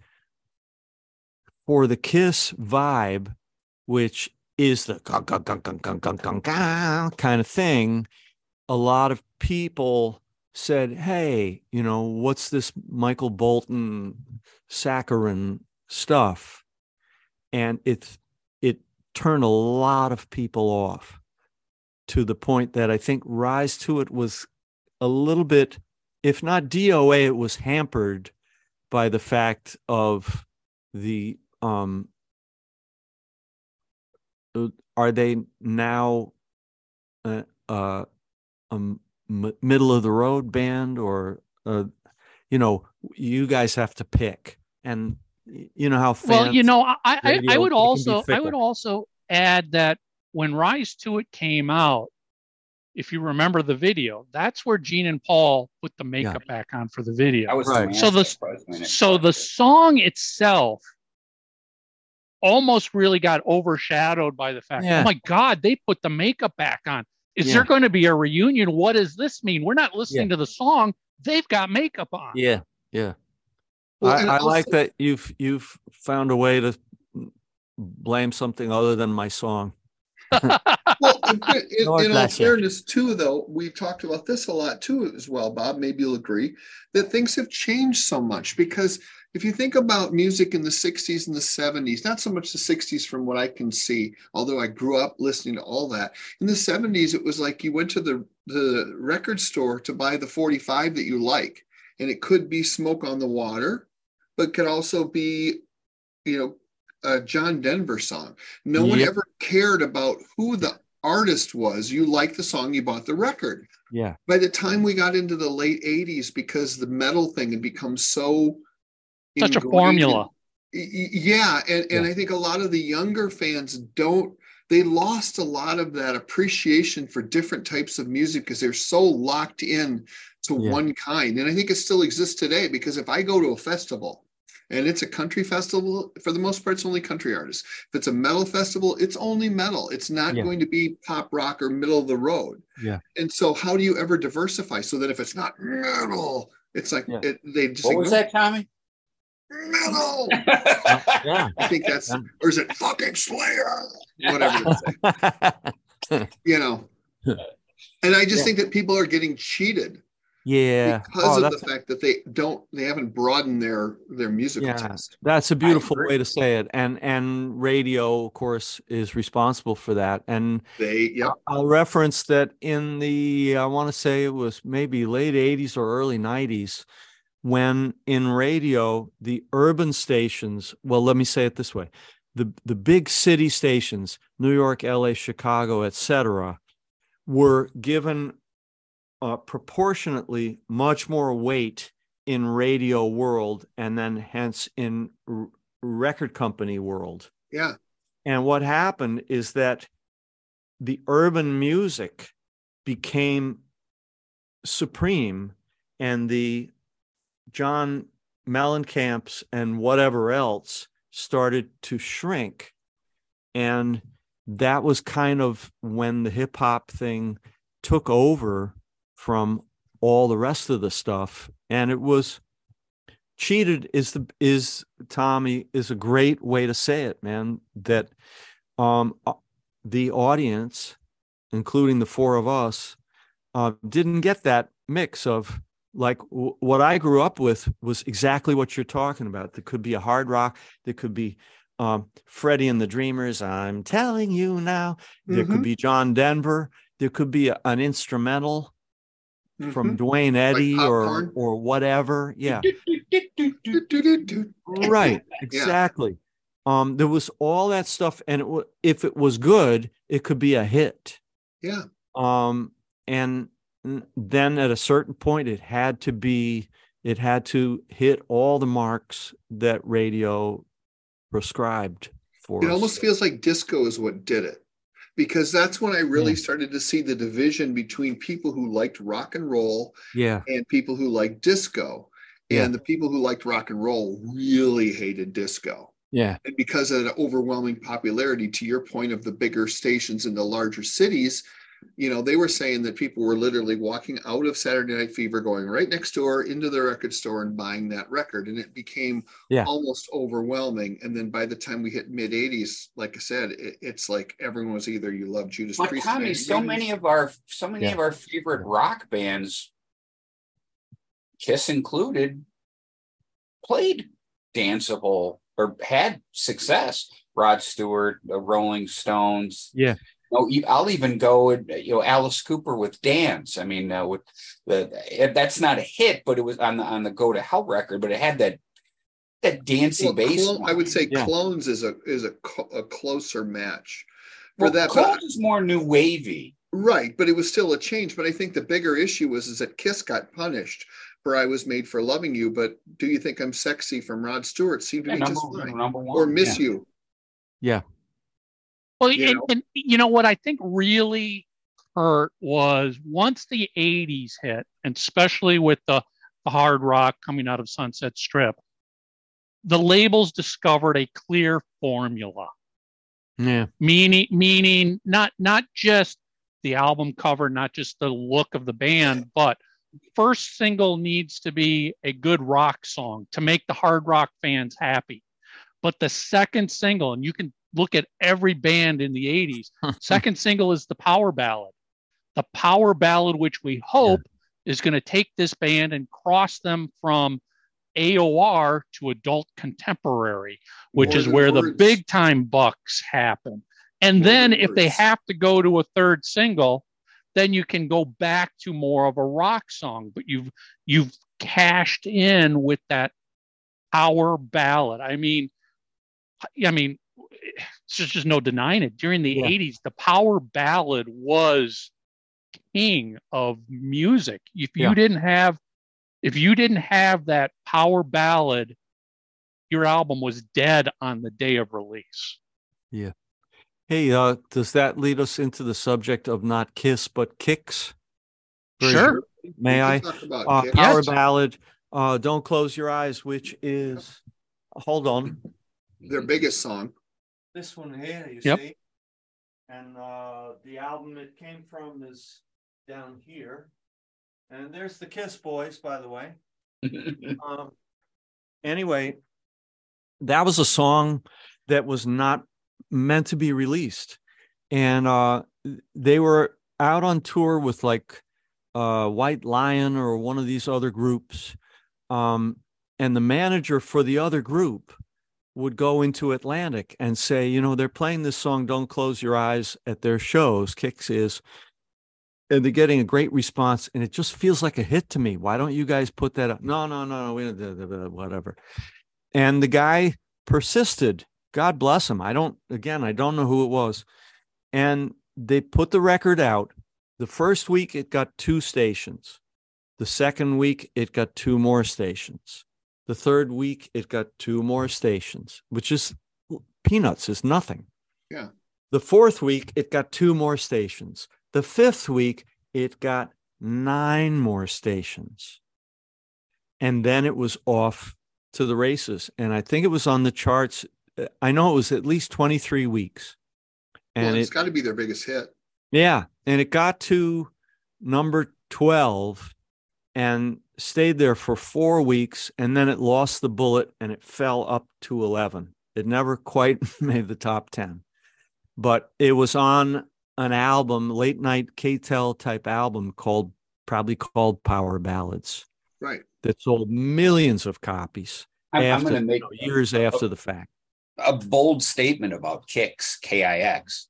for the Kiss vibe, which is the kind of thing, a lot of people said, Hey, you know, what's this Michael Bolton saccharine stuff? And it it turned a lot of people off to the point that I think Rise to It was a little bit, if not DOA, it was hampered by the fact of the um uh, are they now a, uh a m- middle of the road band or uh you know you guys have to pick and you know how far. Well, you know, I I, I would it can be also I would also add that when Rise to It came out, if you remember the video, that's where Gene and Paul put the makeup back on for the video. I was Right. So the- so the song itself almost really got overshadowed by the fact, oh Yeah. oh my God, they put the makeup back on. Is Yeah. there going to be a reunion? What does this mean? We're not listening to the song. They've got makeup on. yeah yeah Well, I, and I like that you've you've found a way to blame something other than my song Well, in, in- in all bless you. fairness, too, though, we've talked about this a lot too, as well, Bob. Maybe you'll agree that things have changed so much because if you think about music in the 60s and the 70s, not so much the 60s from what I can see, although I grew up listening to all that. In the 70s, it was like you went to the, the record store to buy the 45 that you like, and it could be Smoke on the Water, but could also be, you know, a John Denver song. No one ever cared about who the artist was. You liked the song, you bought the record. yeah By the time we got into the late 80s, because the metal thing had become so Such a formula. in- Y- y- yeah, and, and Yeah. I think a lot of the younger fans don't they lost a lot of that appreciation for different types of music because they're so locked in to Yeah. one kind. And I think it still exists today because if I go to a festival and it's a country festival, for the most part, it's only country artists. If it's a metal festival, it's only metal. It's not Yeah. going to be pop rock or middle of the road. Yeah. And so, how do you ever diversify so that if it's not metal, it's like Yeah. it, they just What was that, Tommy? Metal. yeah I think that's, or is it fucking Slayer? Whatever you know. And I just Yeah. think that people are getting cheated yeah because Oh, of the fact that they don't, they haven't broadened their their musical Yeah. taste. That's a beautiful way to say it. And and radio, of course, is responsible for that. And They, yeah, I'll reference that in the I want to say it was maybe late 80s or early 90s when in radio the urban stations, well let me say it this way. The the big city stations, New York, LA, Chicago, etc., were given uh, proportionately much more weight in radio world and then hence in r- record company world. yeah, And what happened is that the urban music became supreme and the John Mellencamp's and whatever else started to shrink. And that was kind of when the hip hop thing took over from all the rest of the stuff and it was cheated is the is tommy is a great way to say it man that um uh, the audience including the four of us uh, didn't get that mix of like w- what i grew up with was exactly what you're talking about there could be a hard rock there could be um, freddie and the dreamers i'm telling you now there Mhm. could be john denver there could be a- an instrumental from Mhm. Duane Eddy or or whatever. Yeah, right. Exactly. Um, there was all that stuff, and it, wa- if it was good, it could be a hit. Yeah. Um, and then at a certain point, it had to be. It had to hit all the marks that radio prescribed for. It us. almost feels like disco is what did it. Because that's when I really Yeah. started to see the division between people who liked rock and roll yeah, and people who liked disco. Yeah. And the people who liked rock and roll really hated disco. yeah, And because of the overwhelming popularity, to your point of the bigger stations in the larger cities, you know, they were saying that people were literally walking out of Saturday Night Fever, going right next door into the record store and buying that record. And it became Yeah. almost overwhelming. And then by the time we hit mid 80s, like I said, it, it's like everyone was either you love Judas But Priest. Tommy, so many of our so many Yeah. of our favorite rock bands, Kiss included, played danceable or had success. Rod Stewart, the Rolling Stones. Yeah. No, you- I'll even go. and, You know, Alice Cooper with "Dance." I mean, uh, with the that's not a hit, but it was on the on the Go to Hell record. But it had that that dancey well, bass. Clone- I would say Yeah. Clones is a is a, co- a closer match for well, that. but- Cold is more new wavy. Right, but it was still a change. But I think the bigger issue was is that Kiss got punished for "I Was Made for Loving You," but "Do You Think I'm Sexy" from Rod Stewart seemed to Yeah, be number, just fine, number one. or "Miss yeah. You." yeah, Well, You and, know? and you know what I think really hurt was once the 80s hit, and especially with the, the hard rock coming out of Sunset Strip, the labels discovered a clear formula. yeah, meaning meaning not not just the album cover not just the look of the band but first single needs to be a good rock song to make the hard rock fans happy but the second single and you can look at every band in the 80s second single is the power ballad. The power ballad which we hope is going to take this band and cross them from AOR to adult contemporary which More is where the big time bucks happen. And More then if they have to go to a third single, then you can go back to more of a rock song, but you've you've cashed in with that power ballad. I mean, I mean, it's just, just no denying it. During the Yeah. 80s, the power ballad was king of music. If you Yeah. didn't have if you didn't have that power ballad, your album was dead on the day of release. Yeah. Hey, uh, does that lead us into the subject of not Kiss but Kix? Very Sure. briefly, May I? can talk about Uh, Kiss. Power Yes. ballad. Uh, Don't close your eyes, which is hold on. their biggest song. This one here, you Yep. see, and uh, the album it came from is down here, and there's the Kiss Boys, by the way. um, anyway, that was a song that was not meant to be released, and uh, they were out on tour with like uh, White Lion or one of these other groups, um, and the manager for the other group would go into Atlantic and say, you know, they're playing this song "Don't Close Your Eyes" at their shows. Kix is, and they're getting a great response, and it just feels like a hit to me. Why don't you guys put that up? No, no, no, no, we don't, uh, whatever. And the guy persisted. God bless him. I don't. Again, I don't know who it was, and they put the record out. The first week, it got two stations. The second week, it got two more stations. The third week, it got two more stations, which is peanuts, is nothing. Yeah. The fourth week, it got two more stations. The fifth week, it got nine more stations. And then it was off to the races. And I think it was on the charts. uh, I know it was at least 23 weeks. and well, it's it got to be their biggest hit. yeah, and it got to number 12 and stayed there for 4 weeks and then it lost the bullet and it fell up to 11. It never quite made the top 10. But it was on an album, late night KTEL type album called probably called Power Ballads Right. that sold millions of copies I'm, I'm going to make you know, years after the fact. a bold statement about Kix, K-I-X.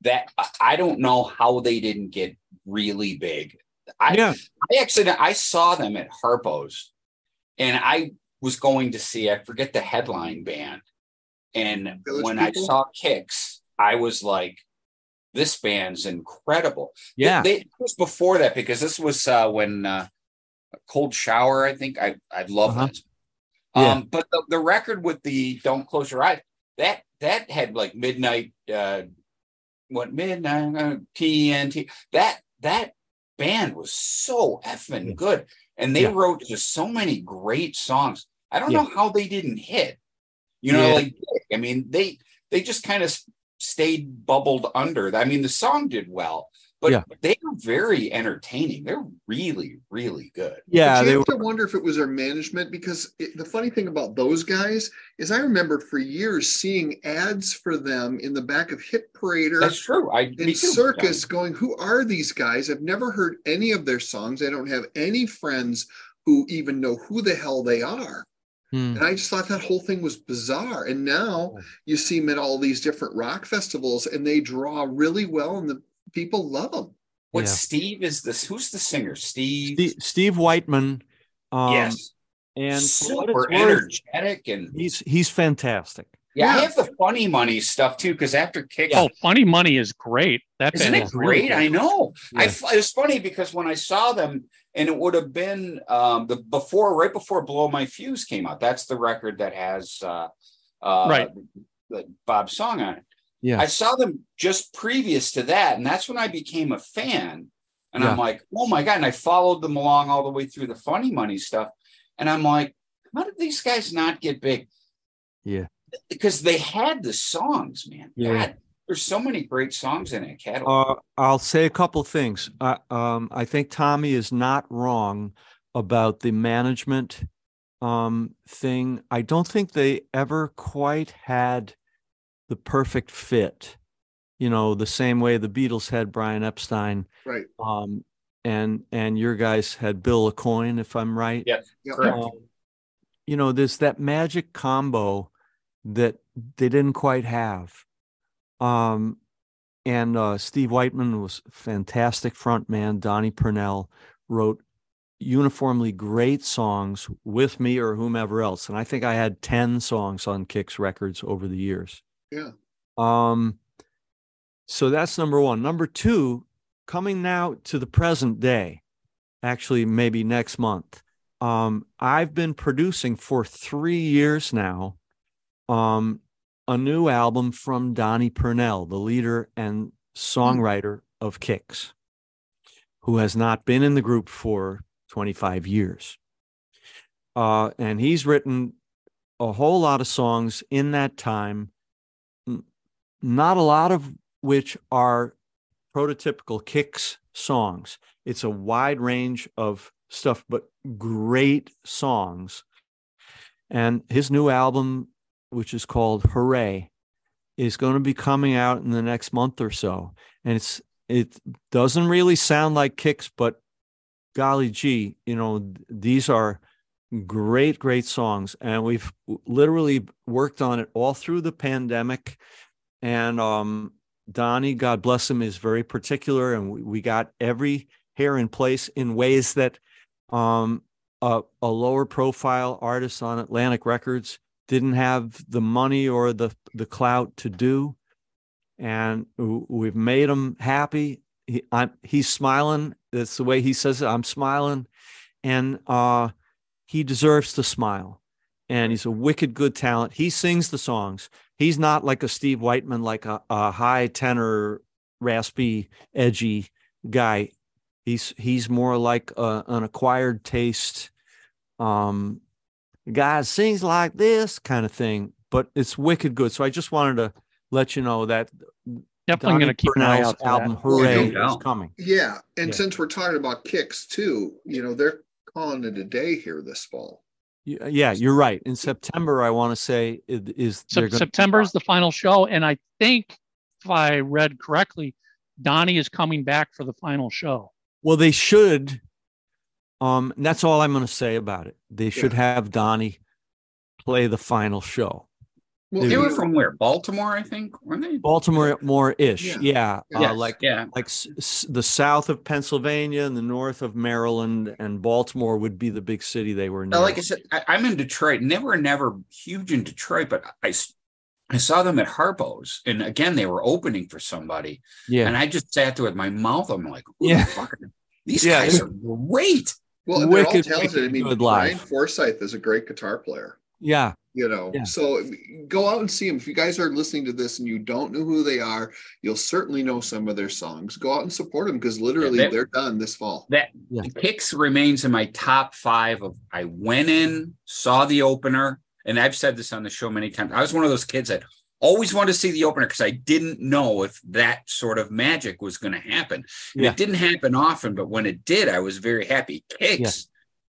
That I- I don't know how they didn't get really big. I, Yeah. I actually I saw them at Harpo's, and I was going to see I forget the headline band, and Village when People? I saw Kix, I was like, "This band's incredible." Yeah. They, it was before that because this was uh, when uh, Cold Shower. I think I I love Uh-huh. that. Yeah. Um, but the, the record with the Don't Close Your Eyes that that had like midnight uh what midnight uh, TNT that that band was so effing good and they Yeah. wrote just so many great songs. I don't Yeah. know how they didn't hit. You know, Yeah. like I mean they they just kind of stayed bubbled under. I mean the song did well, but Yeah. they were very entertaining. They're really really good. Yeah, but you they have were to wonder if it was their management because it, the funny thing about those guys is I remember for years seeing ads for them in the back of Hit Parader That's true. I me in too. circus going, Who are these guys? I've never heard any of their songs. I don't have any friends who even know who the hell they are. Hmm. And I just thought that whole thing was bizarre. And now you see them at all these different rock festivals and they draw really well and the people love them. What Yeah. Steve is this? Who's the singer? Steve. Steve, Steve Whiteman. Um, yes. and super energetic and he's he's fantastic. yeah, I Yeah. have the funny money stuff too because after kick, Oh, Funny Money is great. That isn't band it is really great? good. I know. I Yeah. f- it's funny because when I saw them, and it would have been um, the before, right before "Blow My Fuse" came out. That's the record that has uh, uh, Right. the Bob's song on it. Yeah. I saw them just previous to that, and that's when I became a fan. And I'm like, oh my god! And I followed them along all the way through the Funny Money stuff, and I'm like, how did these guys not get big? Yeah. because they had the songs, man. Yeah. God, there's so many great songs in that catalog. Uh, I'll say a couple things. Uh, um, I think Tommy is not wrong about the management um, thing. I don't think they ever quite had the perfect fit. You know, the same way the Beatles had Brian Epstein, Right. um, and and your guys had Bill Aucoin, if I'm right. Yep. Yep. Correct. Um, you know, there's that magic combo that they didn't quite have. Um, and uh, Steve Whiteman was fantastic front man. Donnie Purnell wrote uniformly great songs with me or whomever else. And I think I had 10 songs on Kix records over the years. Yeah. Um, so that's number one. Number two, coming now to the present day, actually, maybe next month. Um, I've been producing for three years now um, a new album from Donnie Purnell, the leader and songwriter of Kix, who has not been in the group for 25 years. Uh, and he's written a whole lot of songs in that time, not a lot of which are prototypical Kix songs. It's a wide range of stuff, but great songs. And his new album, which is called Hooray, is going to be coming out in the next month or so. And it's it doesn't really sound like Kix, but golly gee, you know, these are great, great songs. And we've literally worked on it all through the pandemic. And um Donnie, God bless him, is very particular, and we, we got every hair in place in ways that um, a, a lower profile artist on Atlantic Records didn't have the money or the the clout to do. And we've made him happy. He, he's smiling. That's the way he says it. I'm smiling, and uh, he deserves to smile. And he's a wicked good talent. He sings the songs he's not like a Steve Whiteman, like a, a high tenor, raspy, edgy guy. He's he's more like a, an acquired taste, um, guy sings like this kind of thing. But it's wicked good. So I just wanted to let you know that Definitely going to keep an eye out for album that. Hooray no is coming. Yeah, and Yeah. since we're talking about Kix too, you know they're calling it a day here this fall. Y- Yeah, you're right. In September, I want to say it is So September is the final show, and I think if I read correctly, Donnie is coming back for the final show. Well, they should. Um, that's all I'm going to say about it. They should have Donnie play the final show. Well, They Dude. were from where? Baltimore, I think, weren't they? Baltimore more ish, Yeah. yeah, Uh, Yes, like yeah. like s- s- the south of Pennsylvania and the north of Maryland and Baltimore would be the big city they were. Now, near. like I said, I, I'm in Detroit. Never, never huge in Detroit, but I, s- I saw them at Harpo's, and again, they were opening for somebody, yeah, and I just sat there with my mouth. I'm like, Yeah. the fuck are these Yeah. guys are great. well, and they're all wicked, talented. I mean, good Brian live. Forsyth is a great guitar player. yeah, You know, Yeah. so go out and see them. If you guys are listening to this and you don't know who they are, you'll certainly know some of their songs. Go out and support them because literally Yeah, they- they're done this fall. That Yeah. Kix remains in my top five of. I went in, saw the opener, and I've said this on the show many times. I was one of those kids that always wanted to see the opener because I didn't know if that sort of magic was going to happen. And it didn't happen often, but when it did, I was very happy. Kix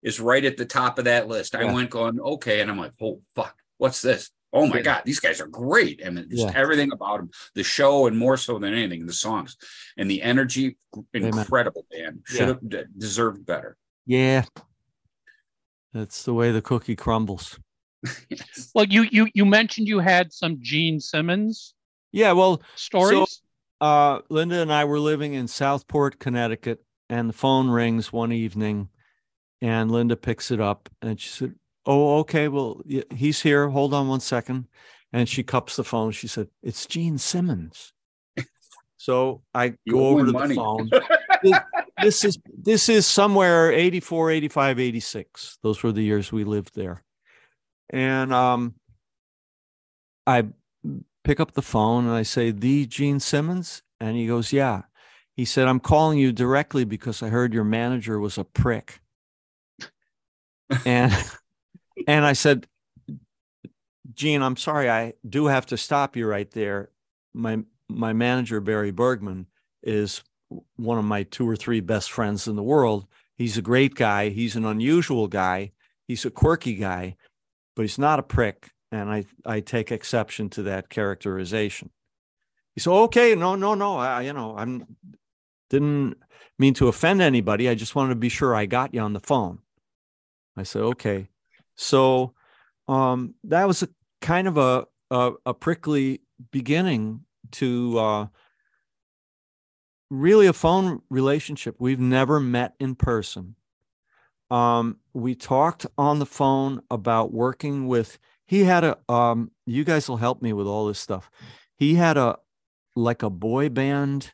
is right at the top of that list. I went going, okay, and I'm like, oh fuck, what's this? Oh my Yeah. god, these guys are great. I mean, just Yeah. everything about them, the show, and more so than anything, the songs and the energy, Amen. incredible. Dan should Yeah. have d- deserved better. yeah. That's the way the cookie crumbles. Well, you you you mentioned you had some Gene Simmons Yeah, well, stories. uh, Linda and I were living in Southport, Connecticut, and the phone rings one evening, and Linda picks it up, and she said, "Oh, okay, well, he's here. Hold on one second. And she cups the phone. She said, "It's Gene Simmons." So I You go over to money. the phone. this, this is this is somewhere 84, 85, 86. Those were the years we lived there. And um I pick up the phone and I say, "The Gene Simmons?" And he goes, "Yeah." He said, "I'm calling you directly because I heard your manager was a prick." And and I said, "Gene, I'm sorry. I do have to stop you right there. My my manager Barry Bergman is one of my two or three best friends in the world. He's a great guy. He's an unusual guy. He's a quirky guy, but he's not a prick. And I, I take exception to that characterization. He said, okay, no, no, no. I, you know, I'm didn't mean to offend anybody. I just wanted to be sure I got you on the phone. I said, okay. So um, that was a kind of a, a, a prickly beginning to uh, really a phone relationship. We've never met in person. Um, we talked on the phone about working with. He had a. Um, you guys will help me with all this stuff. He had a like a boy band.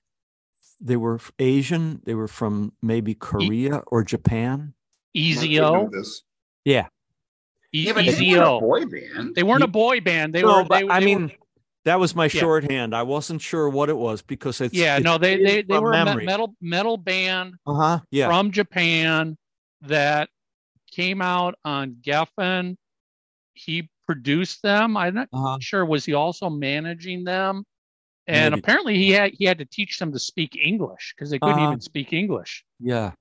They were Asian. They were from maybe Korea or Japan. Easy Mark, you O, know this. Yeah. E- Yeah, but they Easy weren't a O. boy band. They weren't a boy band. They no, were. but They, I they mean, were, that was my Yeah. shorthand. I wasn't sure what it was because it's yeah, it's no, they they, they from were a metal metal band Uh huh. Yeah. from Japan that came out on Geffen. He produced them. I'm not Uh-huh. sure was he also managing them, and Maybe. apparently he had he had to teach them to speak English because they couldn't Uh-huh. even speak English. Yeah.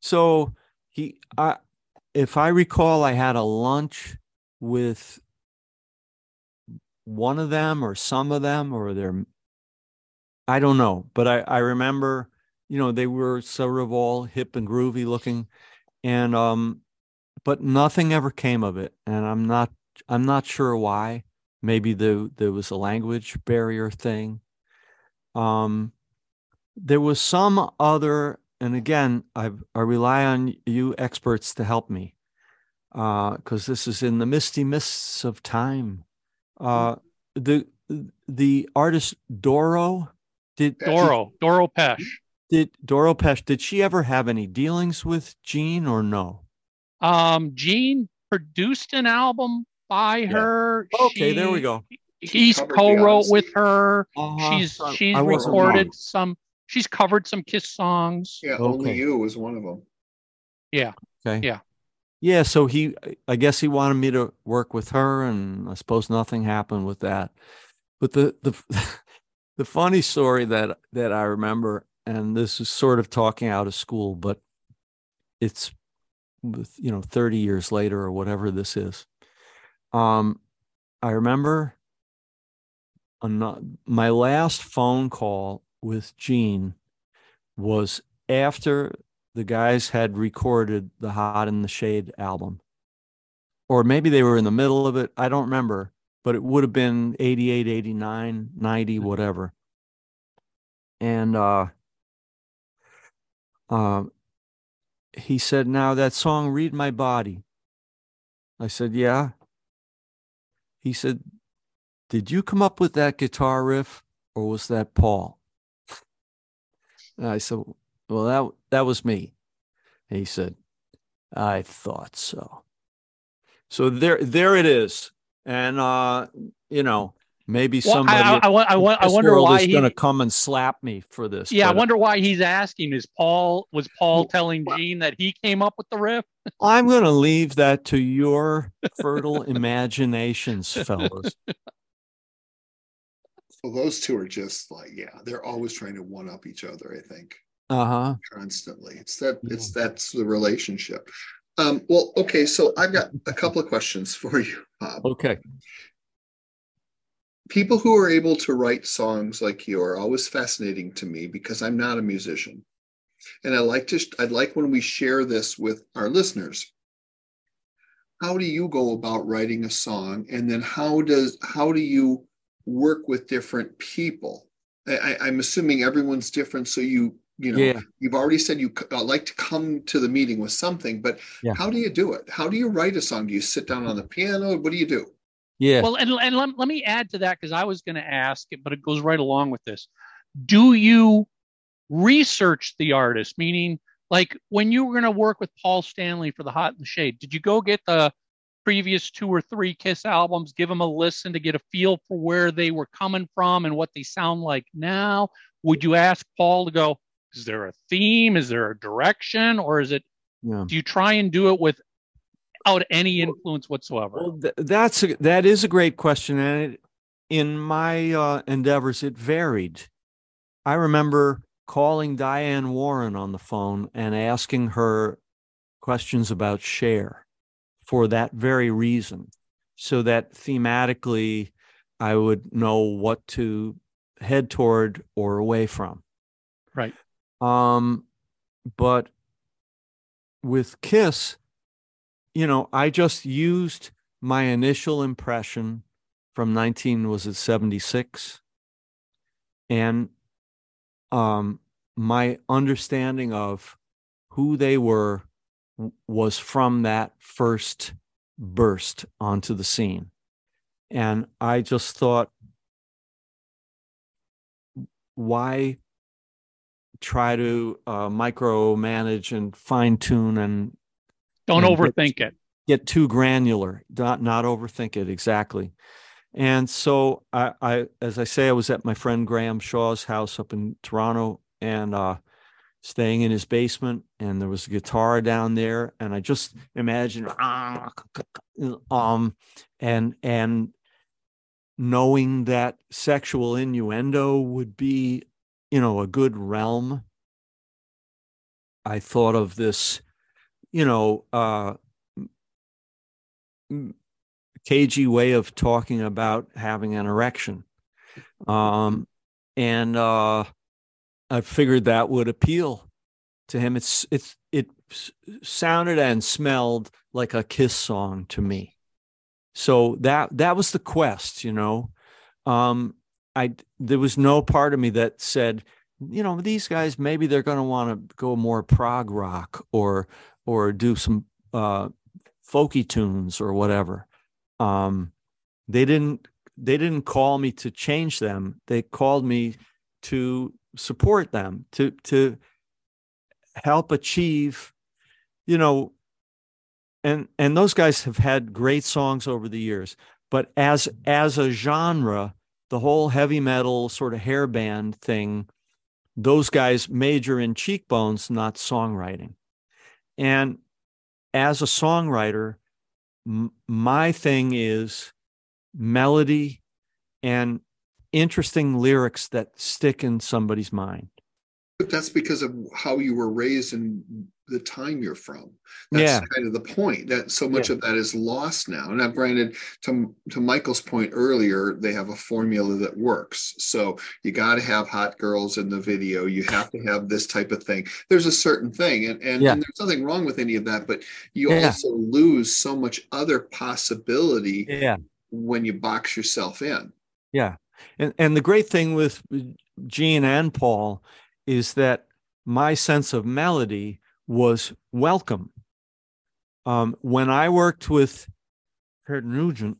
So he, I, if I recall, I had a lunch with one of them or some of them or their, I don't know, but I, I remember, you know, they were sort of all hip and groovy looking and, um, but nothing ever came of it. And I'm not, I'm not sure why. Maybe there, there was a language barrier thing. Um, there was some other and again I, I rely on you experts to help me because this is in the misty mists of time uh, the the artist doro did Doro Doro Pesch. did Doro Pesch did she ever have any dealings with gene or no Um, Gene produced an album by her. okay there we go He's co-wrote with her. Uh-huh. She's she's recorded wrong. some. She's covered some Kiss songs. Yeah, only you was one of them. Yeah. Okay Yeah. yeah so he i guess he wanted me to work with her and i suppose nothing happened with that but the the the funny story that that I remember, and this is sort of talking out of school, but it's you know 30 years later or whatever this is. Um, I remember on my last phone call with Gene was after the guys had recorded the Hot in the Shade album. Or maybe they were in the middle of it. I don't remember, but it would have been 88, 89, 90, mm-hmm. whatever. And uh, uh, he said, Now that song, Read My Body. I said, Yeah. He said, Did you come up with that guitar riff or was that Paul? And I said, Well, that that was me. And he said, I thought so. So there there it is. And uh, you know, maybe well, somebody I, I, I, I, wonder why he's going to come and slap me for this. Yeah, but, I wonder why he's asking. Is Paul was Paul telling Gene that he came up with the riff? I'm going to leave that to your fertile imaginations, fellas. Well, those two are just like, yeah, they're always trying to one up each other. I think. Uh huh. Constantly, it's that it's that's the relationship. Um, well, okay, so I've got a couple of questions for you, Bob. Okay people who are able to write songs like you are always fascinating to me because I'm not a musician. And I like to I'd like when we share this with our listeners. How do you go about writing a song? And then how does how do you work with different people? I, I'm assuming everyone's different. So you you know yeah. you've already said you uh, like to come to the meeting with something, but yeah. how do you do it? How do you write a song? Do you sit down on the piano? What do you do? Yeah. Well, and, and let, let me add to that because I was going to ask it, but it goes right along with this. Do you research the artist? Meaning, like when you were going to work with Paul Stanley for The Hot in the Shade, did you go get the previous two or three Kiss albums, give them a listen to get a feel for where they were coming from and what they sound like now? Would you ask Paul to go, is there a theme? Is there a direction? Or is it, yeah. do you try and do it with without any influence whatsoever? Well, th- that's a, that is a great question, and it, in my uh, endeavors, it varied. I remember calling Diane Warren on the phone and asking her questions about Cher for that very reason, so that thematically I would know what to head toward or away from. Right. Um, but with Kiss, you know, I just used my initial impression from 19 was it 76 and um my understanding of who they were was from that first burst onto the scene and i just thought why try to uh, micromanage and fine tune and don't and overthink get, it. Get too granular. Not not overthink it exactly. And so I, I, as I say, I was at my friend Graham Shaw's house up in Toronto and uh, staying in his basement, and there was a guitar down there, and I just imagined, um, and and knowing that sexual innuendo would be, you know, a good realm. I thought of this you know, uh, cagey way of talking about having an erection. Um, and uh, I figured that would appeal to him. It's it's it sounded and smelled like a Kiss song to me. So that that was the quest, you know. Um, I there was no part of me that said, you know, these guys maybe they're going to want to go more prog rock or or do some uh, folky tunes or whatever. Um, they didn't they didn't call me to change them. They called me to support them to to help achieve, you know. And and those guys have had great songs over the years, but as as a genre, the whole heavy metal sort of hair band thing, those guys major in cheekbones, not songwriting. And as a songwriter, m- my thing is melody and interesting lyrics that stick in somebody's mind. But that's because of how you were raised and the time you're from. That's Yeah. kind of the point. That so much Yeah. of that is lost now. Now, granted, to to Michael's point earlier, they have a formula that works. So you got to have hot girls in the video. You have to have this type of thing. There's a certain thing, and and, Yeah. and there's nothing wrong with any of that. But you also lose so much other possibility Yeah. when you box yourself in. Yeah. And and the great thing with Gene and Paul is that my sense of melody was welcome. Um, when I worked with Kurt Nugent,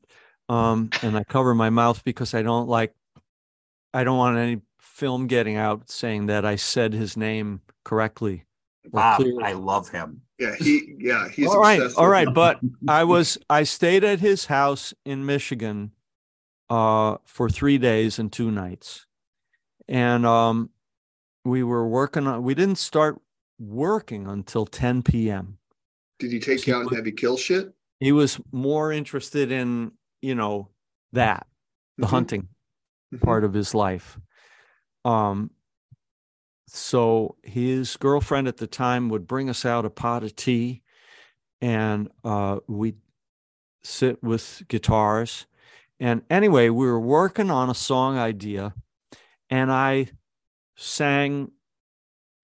um, and I cover my mouth because I don't like, I don't want any film getting out saying that I said his name correctly. or Bob, clearly. I love him. Yeah, he yeah he's all right, obsessed all with right. it. But I was I stayed at his house in Michigan uh for three days and two nights. And um we were working on we didn't start working until 10 p.m. Did he take you out and have you kill shit? He was more interested in, you know, that, the Mhm. hunting Mhm. part of his life. Um, so his girlfriend at the time would bring us out a pot of tea, and uh, we'd sit with guitars. And anyway, we were working on a song idea, and I sang.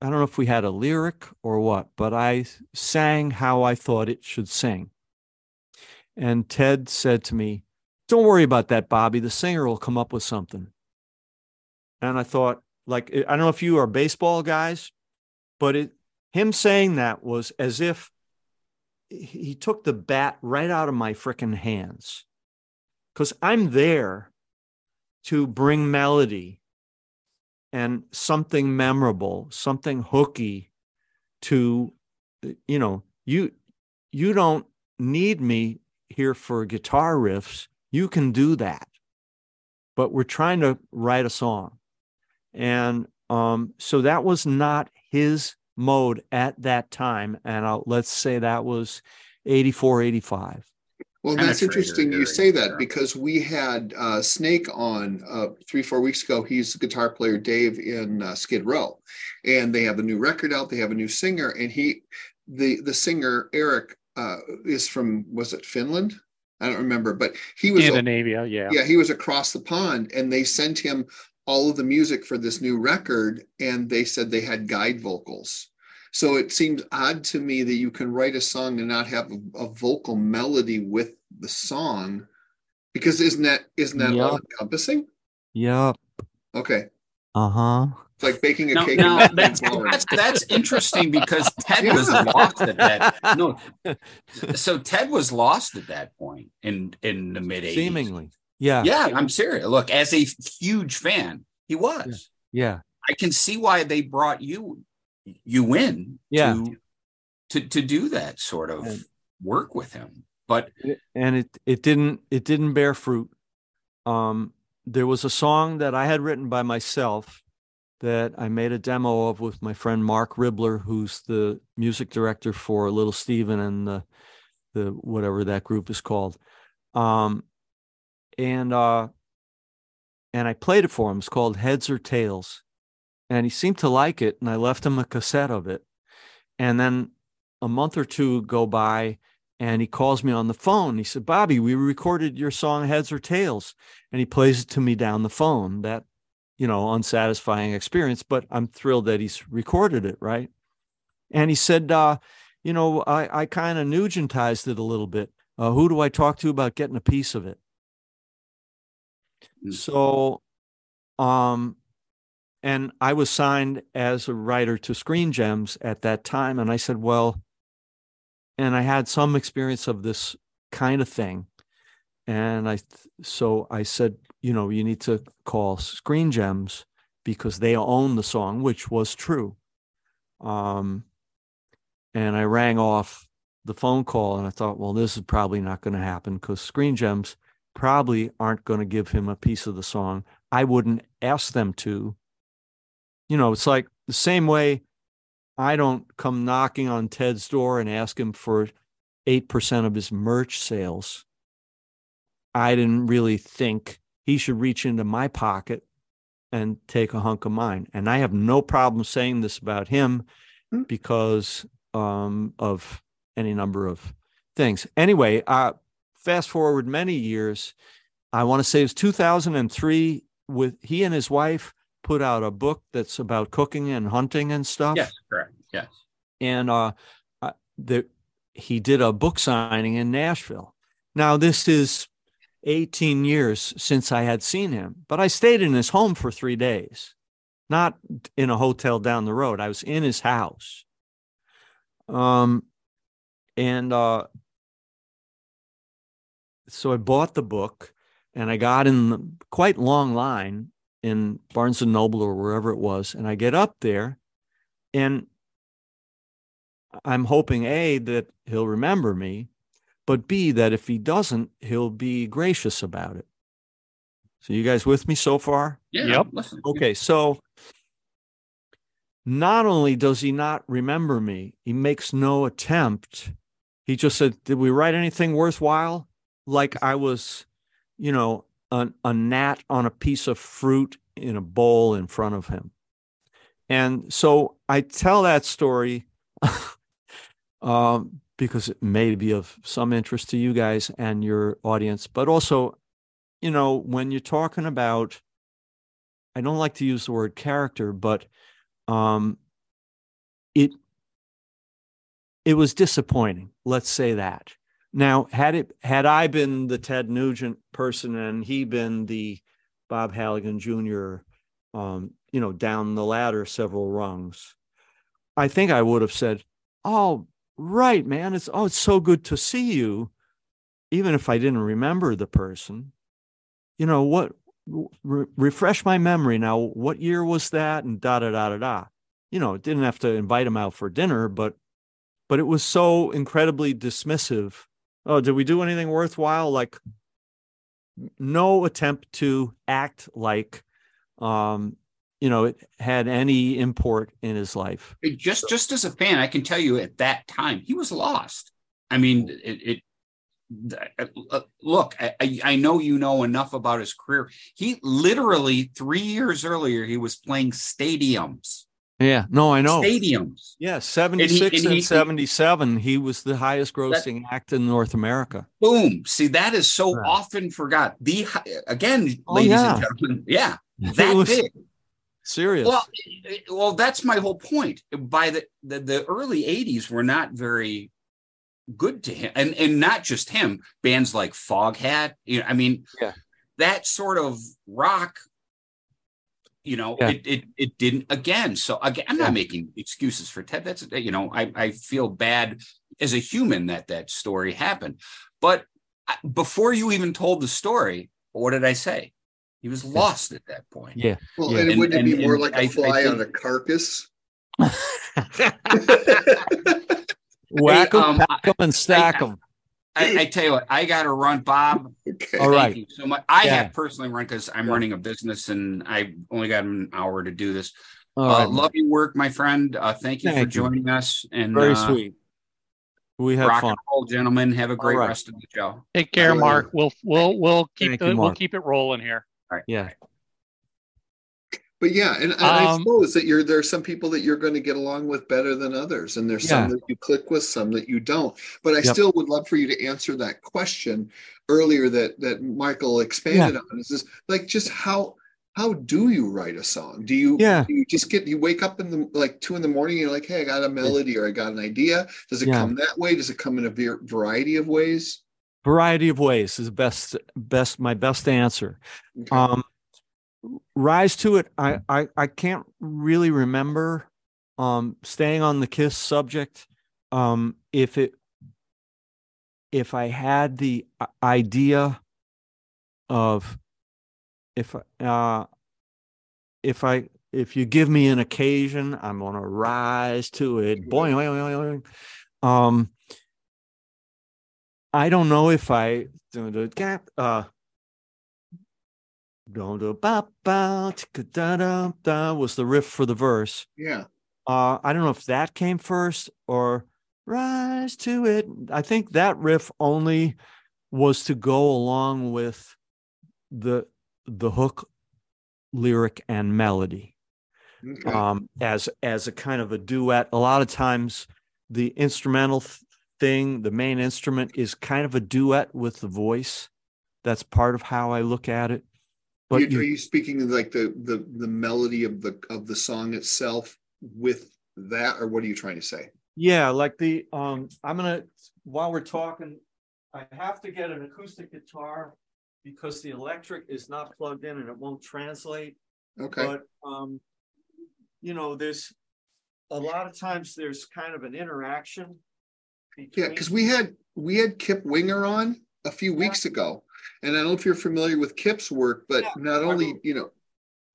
I don't know if we had a lyric or what, but I sang how I thought it should sing. And Ted said to me, Don't worry about that, Bobby. The singer will come up with something. And I thought, like, I don't know if you are baseball guys, but it, him saying that was as if he took the bat right out of my freaking hands. Because I'm there to bring melody and something memorable, something hooky to, you know, you you don't need me here for guitar riffs. You can do that. But we're trying to write a song. And um, so that was not his mode at that time. And I'll, let's say that was 84, 85. Well, that's interesting you say that because we had uh, Snake on uh, three, four weeks ago. He's the guitar player Dave in uh, Skid Row, and they have a new record out. They have a new singer, and he, the the singer Eric, uh, is from was it Finland? I don't remember, but he was Scandinavia, yeah. yeah he was across the pond, and they sent him all of the music for this new record, and they said they had guide vocals. So it seems odd to me that you can write a song and not have a, a vocal melody with the song, because isn't that isn't that all encompassing? Yep. Okay, Uh huh. it's like baking a No, cake. no, and that's, that's that's interesting because Ted Yeah. was lost at that. No, so Ted was lost at that point in in the mid '80s. Seemingly. Yeah. yeah, I'm serious. Look, as a huge fan, he was. Yeah. I can see why they brought you you win Yeah. to, to to do that sort of And- work with him. But and it it didn't it didn't bear fruit. Um, there was a song that I had written by myself that I made a demo of with my friend Marc Ribler, who's the music director for Little Steven and the the whatever that group is called. Um, and uh, and I played it for him. It's called Heads or Tails, and he seemed to like it. And I left him a cassette of it. And then a month or two go by, and he calls me on the phone. He said, Bobby, we recorded your song Heads or Tails. And he plays it to me down the phone. That, you know, unsatisfying experience, but I'm thrilled that he's recorded it, right? And he said, uh, you know, I, I kind of Nugentized it a little bit. Uh, who do I talk to about getting a piece of it? Mm. So, um, and I was signed as a writer to Screen Gems at that time. And I said, well, and I had some experience of this kind of thing. And I, so I said, you know, you need to call Screen Gems because they own the song, which was true. Um, and I rang off the phone call and I thought, well, this is probably not going to happen because Screen Gems probably aren't going to give him a piece of the song. I wouldn't ask them to. You know, it's like the same way I don't come knocking on Ted's door and ask him for 8% of his merch sales. I didn't really think he should reach into my pocket and take a hunk of mine. And I have no problem saying this about him Hmm. because um, of any number of things. Anyway, uh, fast forward many years, I want to say it was 2003. With he and his wife put out a book that's about cooking and hunting and stuff Yes, correct. Yes. and uh, the, he did a book signing in Nashville. Now, this is 18 years since I had seen him, but I stayed in his home for three days, not in a hotel down the road. I was in his house. Um, and uh, so I bought the book and I got in the quite long line in Barnes and Noble or wherever it was. And I get up there and I'm hoping A, that he'll remember me, but B, that if he doesn't, he'll be gracious about it. So, you guys with me so far? Yeah. Yep. Okay. So, not only does he not remember me, he makes no attempt. He just said, Did we write anything worthwhile? Like I was, you know, a, a gnat on a piece of fruit in a bowl in front of him. And so I tell that story um, because it may be of some interest to you guys and your audience, but also, you know, when you're talking about, I don't like to use the word character, but um, it it was disappointing. Let's say that. Now, had it had I been the Ted Nugent person and he been the Bob Halligan Jr., um, you know, down the ladder several rungs, I think I would have said, "Oh, right, man. It's oh, it's so good to see you," even if I didn't remember the person. You know what? Re- refresh my memory now. What year was that? And da da da da da. You know, didn't have to invite him out for dinner, but but it was so incredibly dismissive. Oh, did we do anything worthwhile? Like no attempt to act like um you know it had any import in his life. Just just as a fan, I can tell you at that time he was lost. I mean, it. it uh, look, I, I know you know enough about his career. He literally three years earlier he was playing stadiums. Yeah, no, I know. Stadiums. Yeah, 76 and, and he- 77, he was the highest grossing act in North America. Boom. See, that is so Right. often forgot. The again, Oh, ladies yeah. and gentlemen, yeah, It that was big. serious. Well, well, that's my whole point. By the, the the early '80s were not very good to him, and and not just him. Bands like Foghat, you know, I mean, Yeah. that sort of rock. You know, Yeah. it, it it didn't again. So again, I'm Yeah. not making excuses for Ted. That's you know, I I feel bad as a human that that story happened, but before you even told the story, what did I say? He was lost at that point. yeah. Well, Yeah. and, And- wouldn't it be more like a I- I fly think- on a carcass? Whack 'em, um, pack 'em, and stack I- 'em. I, I tell you what, I got to run, Bob. okay. All Thank you so much. I Yeah. have personally run because I'm Yeah. running a business and I only got an hour to do this. All uh, right. love your work, my friend. Uh, thank you for you. joining us. And Very uh, sweet. We had Rock fun. and roll, gentlemen. Have a great right. rest of the show. Take care, Mark. We'll we'll we'll keep the, you, we'll keep it rolling here. All right. Yeah. But yeah, and, and I Um, suppose that you're there are some people that you're going to get along with better than others, and there's some that you click with, some that you don't. But I Yep. still would love for you to answer that question earlier that that Michael expanded on. Is this like just how how do you write a song? Do you Yeah. do you just get you wake up in the like two in the morning and you're like, hey, I got a melody or I got an idea. Does it Yeah. come that way? Does it come in a var- variety of ways? Variety of ways is the best best my best answer. Okay. Um rise to it. I I, I can't really remember um staying on the kiss subject. Um if it if I had the idea of if uh if I if you give me an occasion, I'm gonna rise to it. Boing, boing, boing, boing. Um I don't know if I can't uh was the riff for the verse. yeah. Uh, I don't know if that came first or rise to it. I think that riff only was to go along with the the hook, lyric, and melody Okay. um, as as a kind of a duet. A lot of times, the instrumental th- thing, the main instrument, is kind of a duet with the voice. That's part of how I look at it. But You- you- are you speaking of like the the the melody of the of the song itself with that, or what are you trying to say? yeah, like the um, I'm gonna while we're talking, I have to get an acoustic guitar because the electric is not plugged in and it won't translate. Okay. but um you know there's a lot of times there's kind of an interaction Yeah, because we had we had Kip Winger on a few weeks ago, and I don't know if you're familiar with Kip's work, but Yeah, not only wrote- you know,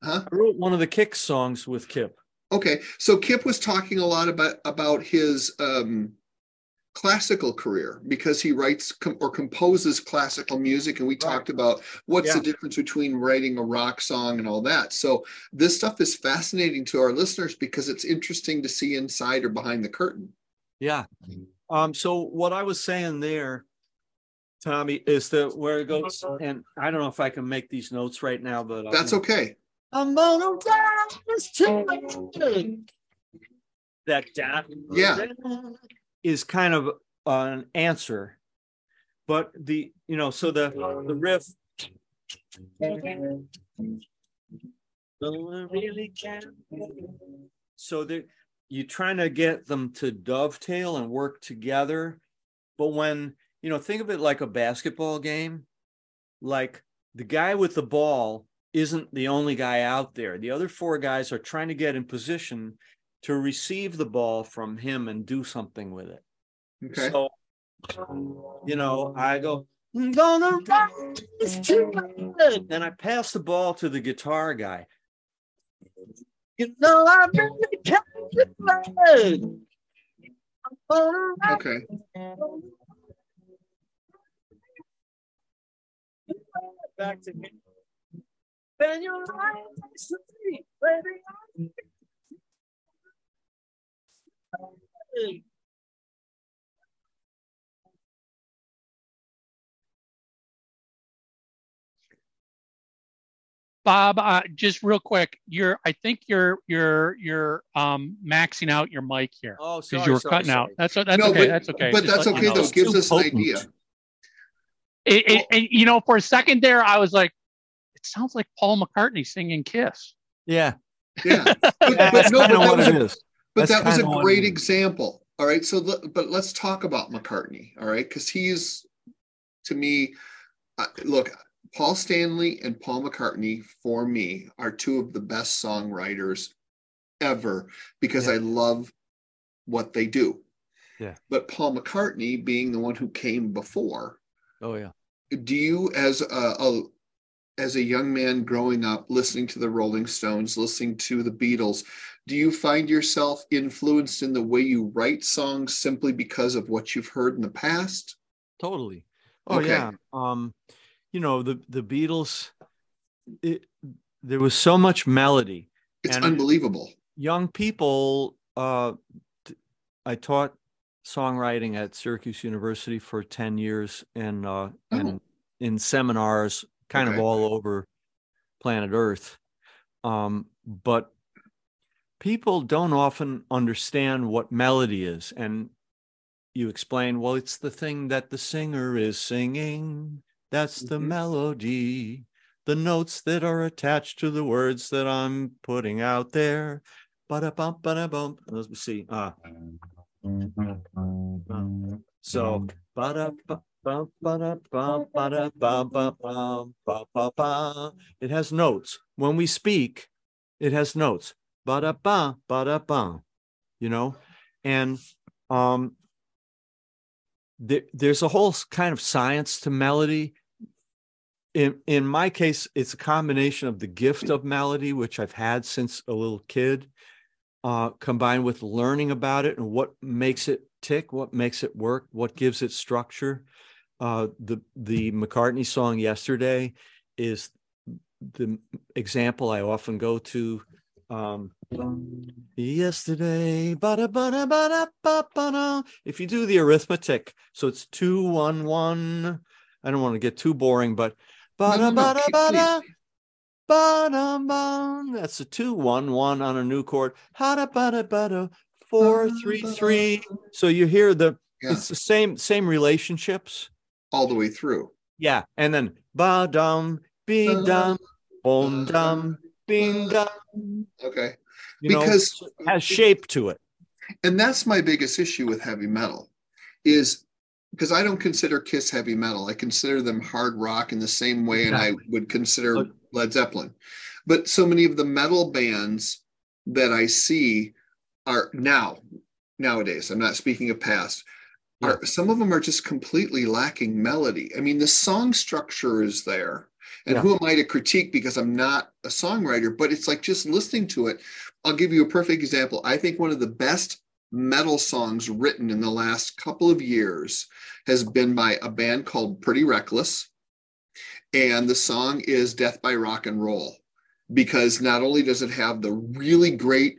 huh? i wrote one of the Kix songs with kip Okay, so Kip was talking a lot about about his um, classical career because he writes com- or composes classical music, and we talked about what's Yeah. the difference between writing a rock song and all that. So this stuff is fascinating to our listeners because it's interesting to see inside or behind the curtain. yeah um so what i was saying there tommy is that where it goes? And i don't know if i can make these notes right now but That's I'll- okay. i'm gonna rise to that that Yeah. is kind of an answer but the you know so the the riff. So that you're trying to get them to dovetail and work together but when you know think of it like a basketball game like the guy with the ball isn't the only guy out there the other four guys are trying to get in position to receive the ball from him and do something with it Okay. so, um, you know, I go, I'm gonna rise to it. And I pass the ball to the guitar guy. You know, I'm really captivated. I'm gonna rise Okay. back to me. Then you're right next to me, baby. Bob, uh, just real quick, you're I think you're you're you're um maxing out your mic here Oh, because sorry, you were sorry, cutting out. That's that's No, okay. but- that's okay. But Just that's okay though. It's Gives too us an idea. It, it, and, you know, for a second there, I was like, it sounds like Paul McCartney singing "Kiss." Yeah, Yeah. But, Yeah, but no, but that was a. But That's that was a great example. All right. So, let- but let's talk about McCartney. All right. Because he's, to me, uh, look, Paul Stanley and Paul McCartney, for me, are two of the best songwriters ever because Yeah. I love what they do. Yeah. But Paul McCartney, being the one who came before, Oh yeah. do you as a, a as a young man growing up listening to the rolling stones listening to the beatles do you find yourself influenced in the way you write songs simply because of what you've heard in the past Totally. Oh Okay. yeah. Um, you know, the the Beatles it, there was so much melody. it's And- unbelievable Young people uh I taught songwriting at Syracuse University for 10 years and uh and in seminars kind of all over planet Earth. Um but people don't often understand what melody is and you explain well it's the thing that the singer is singing that's the Mhm. melody the notes that are attached to the words that i'm putting out there Ba-da-bum, ba-da-bum. let's see uh so ba, ba, ba. it has notes. When we speak it has notes. Ba-da-bum, ba-da-bum, you know? And um there, there's a whole kind of science to melody. In in my case it's a combination of the gift of melody which i've had since a little kid uh, combined with learning about it and what makes it tick what makes it work what gives it structure. Uh, the the mccartney song yesterday is the example i often go to um, yesterday ba-da, ba-da, ba-da, ba-ba-da. if you do the arithmetic so it's two one one. I don't want to get too boring but ba-da, ba-da, ba-da, please. Ba-dum, bum. That's a two one one on a new chord. Ha da ba da bada bada four three three. So you hear the Yeah. it's the same same relationships. all the way through. Yeah, and then ba dum be dum bom dum bing dum. Okay. You Because- it has shape to it. And that's my biggest issue with heavy metal is because I don't consider Kiss heavy metal. I consider them hard rock in the same way, and I would consider Led Zeppelin. But so many of the metal bands that I see are now, nowadays, I'm not speaking of past, are some of them are just completely lacking melody. I mean, the song structure is there. And Yeah. who am I to critique because I'm not a songwriter? But it's like just listening to it. I'll give you a perfect example. I think one of the best metal songs written in the last couple of years has been by a band called Pretty Reckless. And the song is Death by Rock and Roll because not only does it have the really great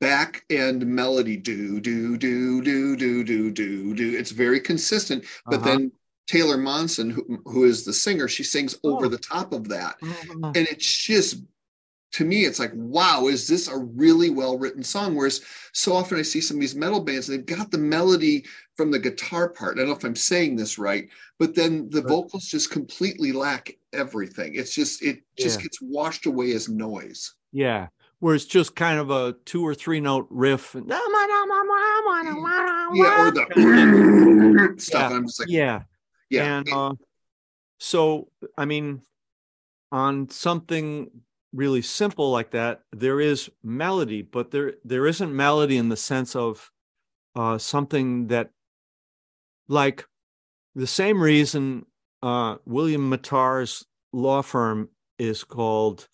back end melody do do do do do do do do it's very consistent but Uh-huh. then taylor momsen who, who is the singer she sings over Oh. the top of that Uh-huh. and it's just to me it's like wow is this a really well written song whereas so often i see some of these metal bands and they've got the melody from the guitar part i don't know if i'm saying this right but then the Right. vocals just completely lack everything it's just it just Yeah. gets washed away as noise Yeah. Where it's just kind of a two or three note riff. and- yeah or the stuff Yeah. and i'm just like yeah. yeah And uh, so, I mean, on something really simple like that, there is melody, but there there isn't melody in the sense of uh, something that, like, the same reason uh, William Mattar's law firm is called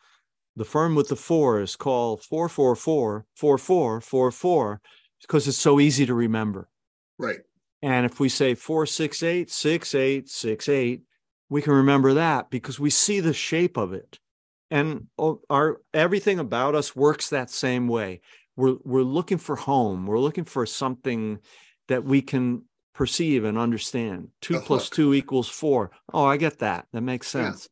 the firm with the four is called 444 4444 because it's so easy to remember. right And if we say 468 6868, we can remember that because we see the shape of it. And our everything about us works that same way. We're we're looking for home. We're looking for something that we can perceive and understand. Two plus two equals four. Oh, I get that. That makes Yeah. sense.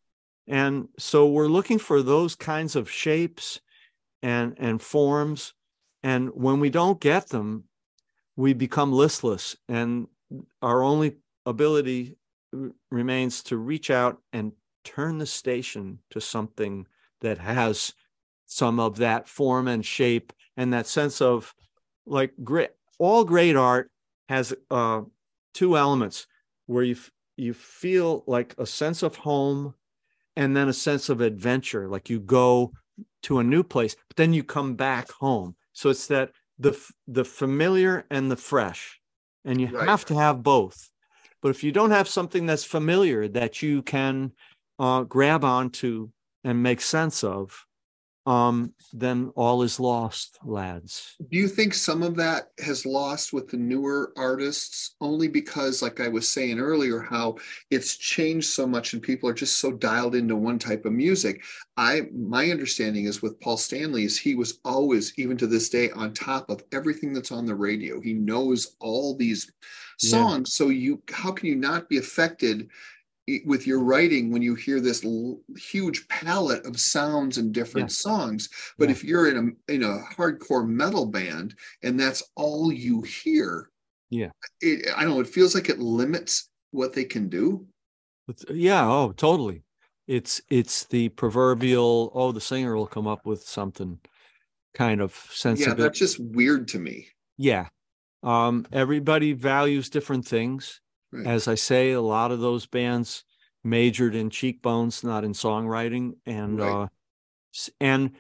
And so we're looking for those kinds of shapes and and forms. And when we don't get them, we become listless and our only ability remains to reach out and turn the station to something that has some of that form and shape and that sense of like great all great art has uh two elements where you f- you feel like a sense of home and then a sense of adventure like you go to a new place but then you come back home. So it's that the f- the familiar and the fresh and you Right. have to have both. But if you don't have something that's familiar that you can uh, grab onto and make sense of um, then all is lost lads Do you think some of that has lost with the newer artists only because, like I was saying earlier, how it's changed so much and people are just so dialed into one type of music? I my understanding is with Paul Stanley is he was always, even to this day, on top of everything that's on the radio. He knows all these Yeah. songs. So you how can you not be affected with your writing when you hear this l- huge palette of sounds and different songs but Yeah. if you're in a in a hardcore metal band and that's all you hear Yeah. it, i don't know it feels like it limits what they can do It's- yeah oh totally it's it's the proverbial oh the singer will come up with something kind of sensitive. yeah that's just weird to me yeah um everybody values different things Right. as i say a lot of those bands majored in cheekbones not in songwriting and Right. uh and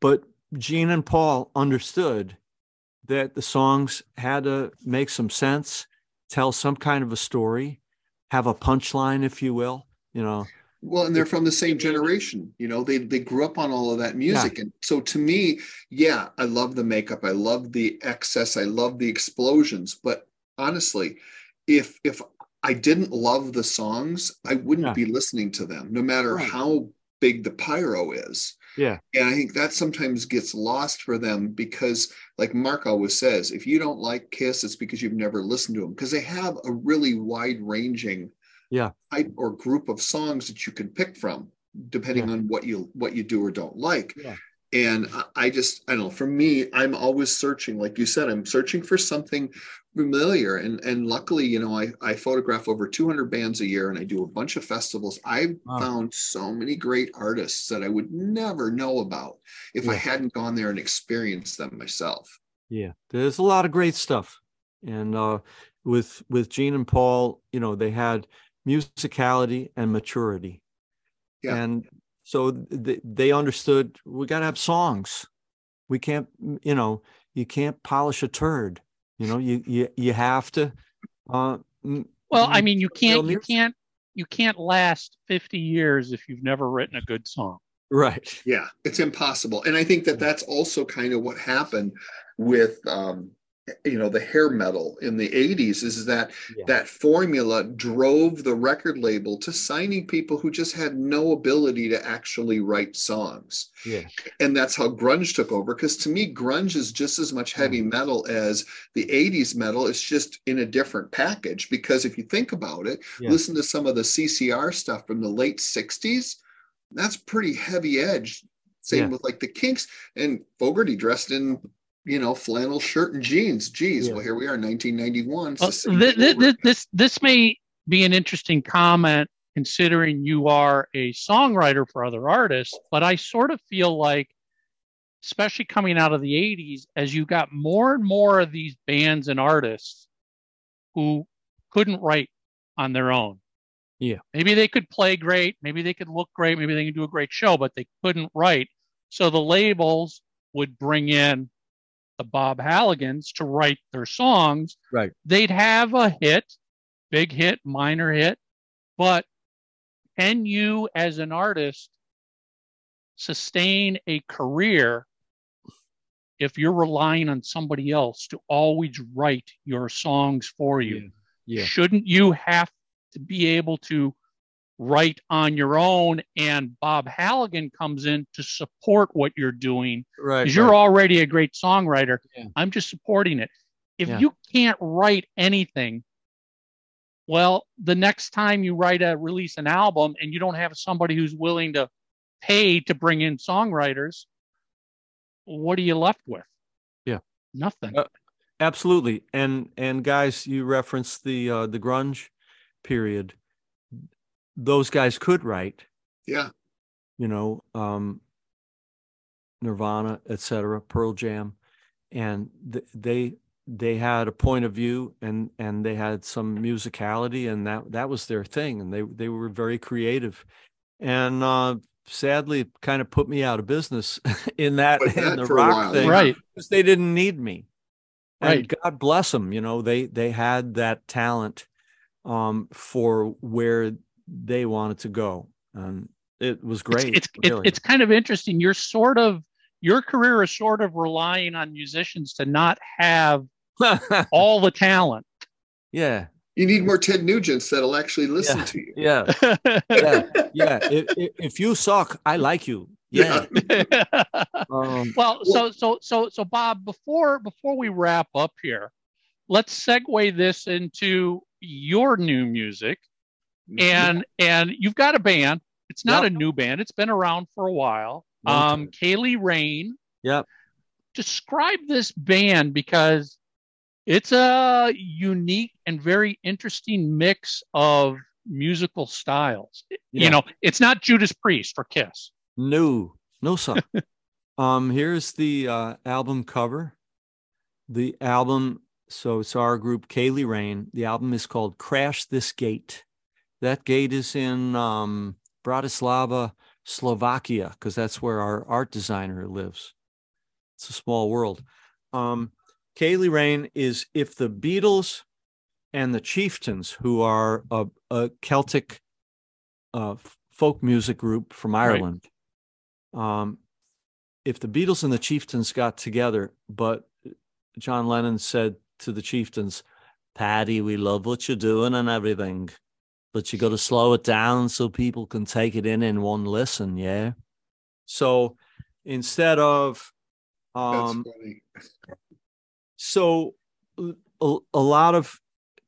but gene and paul understood that the songs had to make some sense tell some kind of a story have a punchline if you will you know well and they're from the same generation you know they they grew up on all of that music and so to me yeah i love the makeup i love the excess i love the explosions but honestly if if i didn't love the songs i wouldn't Yeah. be listening to them no matter Right. how big the pyro is yeah and i think that sometimes gets lost for them because like mark always says if you don't like kiss it's because you've never listened to them because they have a really wide ranging Yeah. type or group of songs that you can pick from depending Yeah. on what you what you do or don't like. Yeah. And I- just I don't know. For me, I'm always searching, like you said, I'm searching for something familiar. And and luckily, you know, I I photograph over 200 bands a year, and I do a bunch of festivals. I've Wow. found so many great artists that I would never know about if I hadn't gone there and experienced them myself. Yeah, there's a lot of great stuff, and uh, with with Gene and Paul, you know, they had musicality and maturity, Yeah. and so they they understood we got to have songs. We can't, you know, you can't polish a turd. You know, you you you have to. Uh, Well, I mean, you can't, you can't, you can't last 50 years if you've never written a good song. right. Yeah, it's impossible. And I think that that's also kind of what happened with um you know the hair metal in the 80s is that Yeah. that formula drove the record label to signing people who just had no ability to actually write songs Yeah. and that's how grunge took over because to me grunge is just as much heavy mm. metal as the 80s metal it's just in a different package because if you think about it Yeah. listen to some of the ccr stuff from the late 60s that's pretty heavy edge same Yeah. with like the kinks and fogerty dressed in you know flannel shirt and jeans geez Yeah. well here we are 1991 It's Uh, the same th- th- th- this this may be an interesting comment considering you are a songwriter for other artists, but I sort of feel like, especially coming out of the 80s, as you got more and more of these bands and artists who couldn't write on their own. Yeah. Maybe they could play great, maybe they could look great, maybe they could do a great show, but they couldn't write. So the labels would bring in the Bob Halligans to write their songs. Right. They'd have a hit, big hit, minor hit, but can you as an artist sustain a career if you're relying on somebody else to always write your songs for you? Yeah. Shouldn't you have to be able to write on your own and Bob Halligan comes in to support what you're doing Right. because you're right. already a great songwriter. Yeah. I'm just supporting it. If Yeah. you can't write anything, well, the next time you write a release an album and you don't have somebody who's willing to pay to bring in songwriters, what are you left with? Yeah. Nothing. Uh, Absolutely. And and guys, you referenced the uh the grunge period. Those guys could write, yeah you know, um Nirvana, etc., Pearl Jam, and th- they they had a point of view and and they had some musicality and that that was their thing and they they were very creative. And uh sadly kind of put me out of business in that With in the rock while, thing right. because they didn't need me. And Right. God bless them. You know, they they had that talent um, for where they wanted to go, and it was great. It's, it's, really. it's kind of interesting. You're sort of, your career is sort of relying on musicians to not have all the talent. yeah, you need more ted nugents that'll actually listen Yeah. to you yeah, yeah, yeah. If, if, if you suck, I like you. Yeah. Um, well, so so so so Bob, before before we wrap up here, let's segue this into your new music. And and you've got a band. It's not Yep. a new band. It's been around for a while. Um, Ceili Rain. Yep. Describe this band because it's a unique and very interesting mix of musical styles. Yeah. You know, it's not Judas Priest or Kiss. No, no, son. um, here's the uh, album cover. The album, so it's our group, Ceili Rain. The album is called Crash This Gate. That gate is in um, Bratislava, Slovakia, because that's where our art designer lives. It's a small world. Um, Ceili Rain is if the Beatles and the Chieftains, who are a, a Celtic uh, folk music group from Ireland, um, if the Beatles and the Chieftains got together, but John Lennon said to the Chieftains, Paddy, we love what you're doing and everything, but you got to slow it down so people can take it in in one listen. Yeah. So instead of, um, so a, a lot of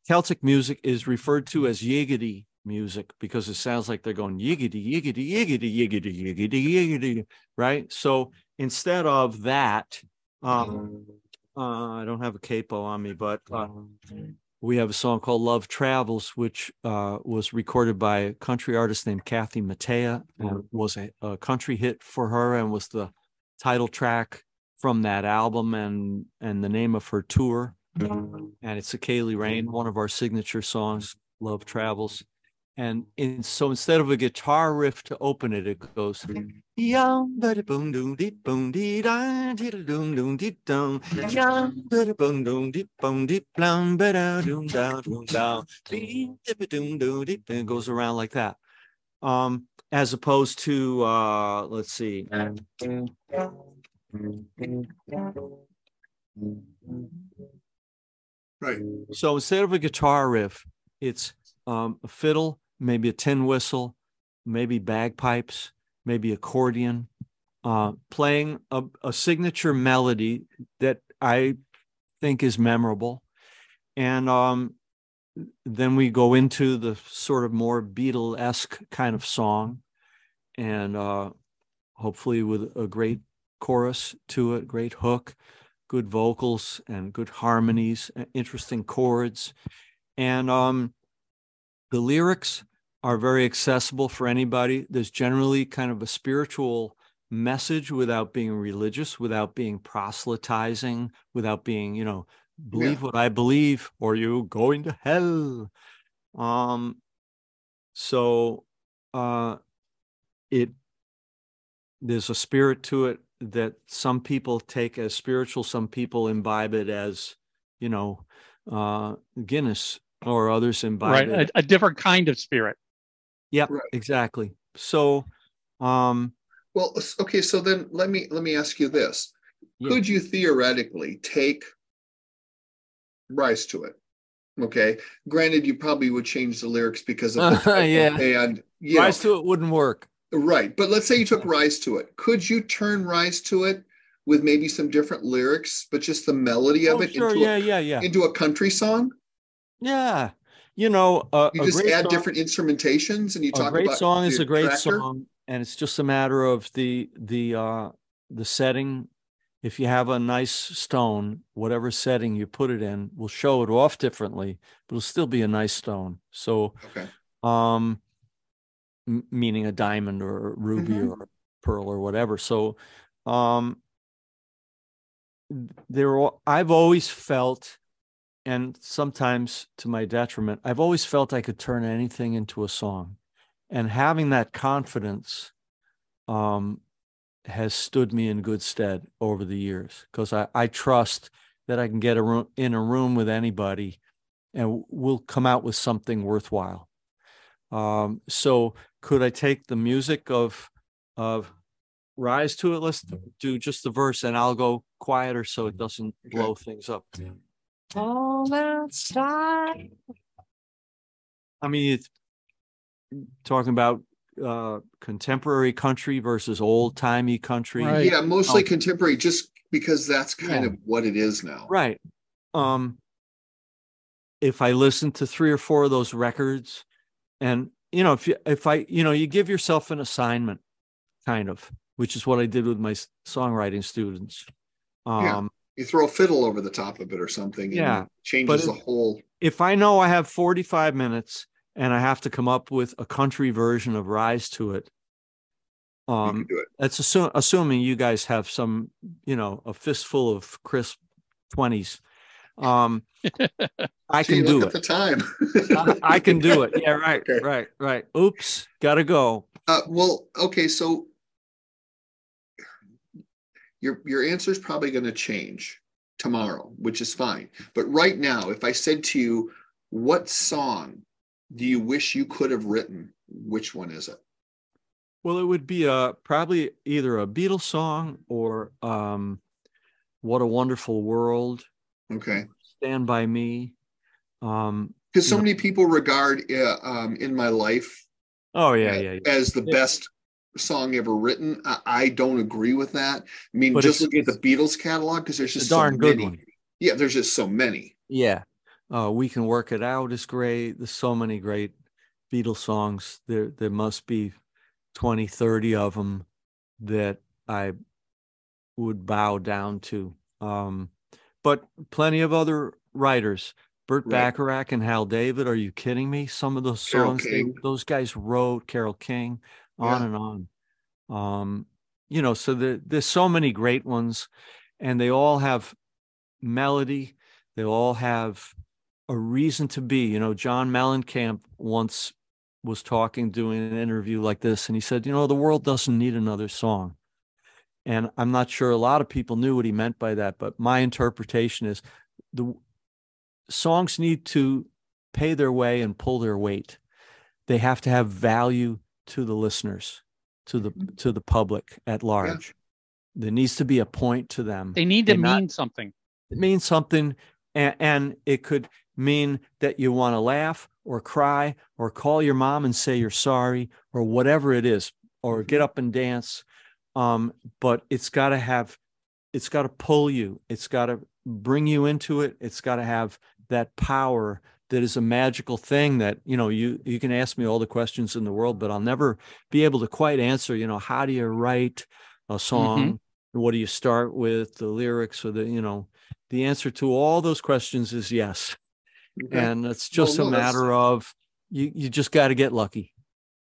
Celtic music is referred to as yiggity music because it sounds like they're going yiggity yiggity yiggity yiggity yiggity yiggity right so instead of that um uh, i don't have a capo on me but uh, we have a song called love travels which uh, was recorded by a country artist named kathy mattea and was a, a country hit for her and was the title track from that album and and the name of her tour. And it's a ceili rain one of our signature songs love travels and in, so instead of a guitar riff to open it, it goes yum but boom doom deep boom dee da diddle doom doom deep down yum but boom doom deep boom deep down but doom down doom down beep doom doom deep and it goes around like that. Um, as opposed to uh let's see. Right. So instead of a guitar riff, it's um, a fiddle, maybe a tin whistle, maybe bagpipes, maybe accordion, uh, playing a, a signature melody that I think is memorable. And um, then we go into the sort of more Beatle esque kind of song, and uh, hopefully with a great chorus to it, great hook, good vocals, and good harmonies, interesting chords. And um, the lyrics are very accessible for anybody. There's generally kind of a spiritual message without being religious, without being proselytizing, without being, you know, believe Yeah. what I believe or you going to hell. Um so uh it there's a spirit to it that some people take as spiritual, some people imbibe it as, you know, uh Guinness or others imbibe right? it A, a different kind of spirit. Yep, Right. exactly. So, um, Well, okay, so then let me let me ask you this. Yeah. Could you theoretically take rise to it? Okay. Granted, you probably would change the lyrics because of the Yeah. and yeah, rise to it wouldn't work. right. But let's say you took rise to it. Could you turn rise to it with maybe some different lyrics, but just the melody of Oh, it sure, into, yeah, a, yeah, yeah, into a country song? Yeah. You know, uh, You just add song, different instrumentations and you talk. About a great about song is a great tractor? song, and it's just a matter of the the uh the setting. If you have a nice stone, whatever setting you put it in will show it off differently, but it'll still be a nice stone. So, Okay. um m- meaning a diamond or a ruby Mhm. or pearl or whatever so um there i've always felt and sometimes to my detriment i've always felt i could turn anything into a song and having that confidence um has stood me in good stead over the years because I, I trust that I can get a room, in a room with anybody and we'll come out with something worthwhile. Um, so could I take the music of of Rise to it? Let's do just the verse and I'll go quieter so it doesn't blow things up. All outside. I mean, it's talking about uh contemporary country versus old timey country. Right. Yeah, mostly Oh. contemporary, just because that's kind Yeah. of what it is now. Right. Um if I listen to three or four of those records and you know if you if I you know you give yourself an assignment kind of which is what I did with my songwriting students. Yeah. Um You throw a fiddle over the top of it or something. and Yeah, it Changes the it- whole. if I know I have 45 minutes and I have to come up with a country version of Rise to it you um do it. that's assu- assuming you guys have some you know a fistful of crisp 20s um i can do it at the time. I, I can do it yeah right Okay. right right oops gotta go Uh, well, okay, so your your answer is probably going to change tomorrow, which is fine. But right now, if I said to you, "What song do you wish you could have written?" Which one is it? well it would be a probably either a beatles song or um what a wonderful world Okay, stand by me um because so Yeah. many people regard uh, um, "In My Life" oh yeah yeah, yeah. as the best song ever written. I, I don't agree with that. I mean, But just look at the Beatles catalog, because there's just a darn so good many. one Yeah, there's just so many. Yeah. Uh, we can work it out is great. There's so many great Beatles songs. There there must be 20, 30 of them that I would bow down to. Um, but plenty of other writers. Burt Right. Bacharach and Hal David. Are you kidding me? Some of those songs they, those guys wrote, Carole King, on Yeah. and on. Um, you know, so there, there's so many great ones, and they all have melody. They all have a reason to be. You know, John Mellencamp once was talking, doing an interview like this, and he said, you know, the world doesn't need another song. And I'm not sure a lot of people knew what he meant by that, but my interpretation is the songs need to pay their way and pull their weight. They have to have value to the listeners, to the to the public at large. There needs to be a point to them. They need to And not- mean something. it means something and, and it could mean that you want to laugh or cry or call your mom and say you're sorry or whatever it is or get up and dance um but it's got to have it's got to pull you it's got to bring you into it it's got to have that power that is a magical thing that you know you you can ask me all the questions in the world but I'll never be able to quite answer you know how do you write a song mm-hmm. what do you start with the lyrics or the you know the answer to all those questions is yes Okay. and it's just Well, a no, matter of you you just got to get lucky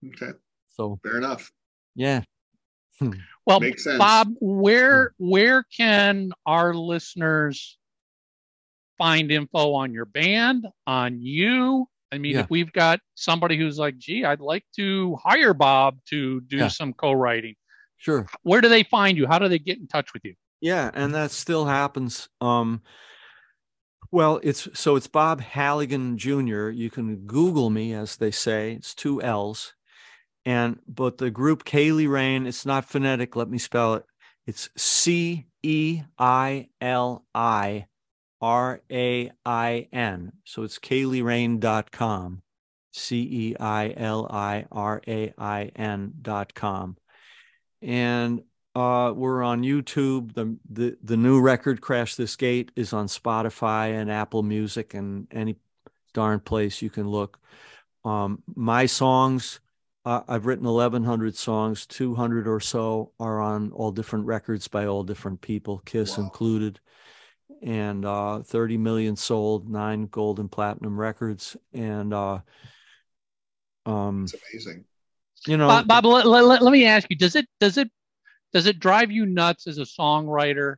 okay. so Fair enough. yeah hmm. Well, Makes sense. Bob, where hmm. where can our listeners find info on your band, on you? I mean, Yeah. if we've got somebody who's like, "Gee, I'd like to hire Bob to do Yeah. some co-writing," sure where do they find you? How do they get in touch with you? yeah and that still happens um well it's so it's bob halligan jr you can google me as they say it's two l's and but the group ceili rain it's not phonetic let me spell it it's c e i l i r a i n so it's ceilirain.com c e i l i r a i n dot com and uh, we're on YouTube. The, the the new record "Crash This Gate" is on Spotify and Apple Music and any darn place you can look. Um, my songs, uh, I've written 1,100 songs. 200 or so are on all different records by all different people, Kiss Wow. included, and uh, 30 million sold, nine gold and platinum records, and uh, um, It's amazing. you know, Bob, Bob let, let, let me ask you: Does it does it does it drive you nuts as a songwriter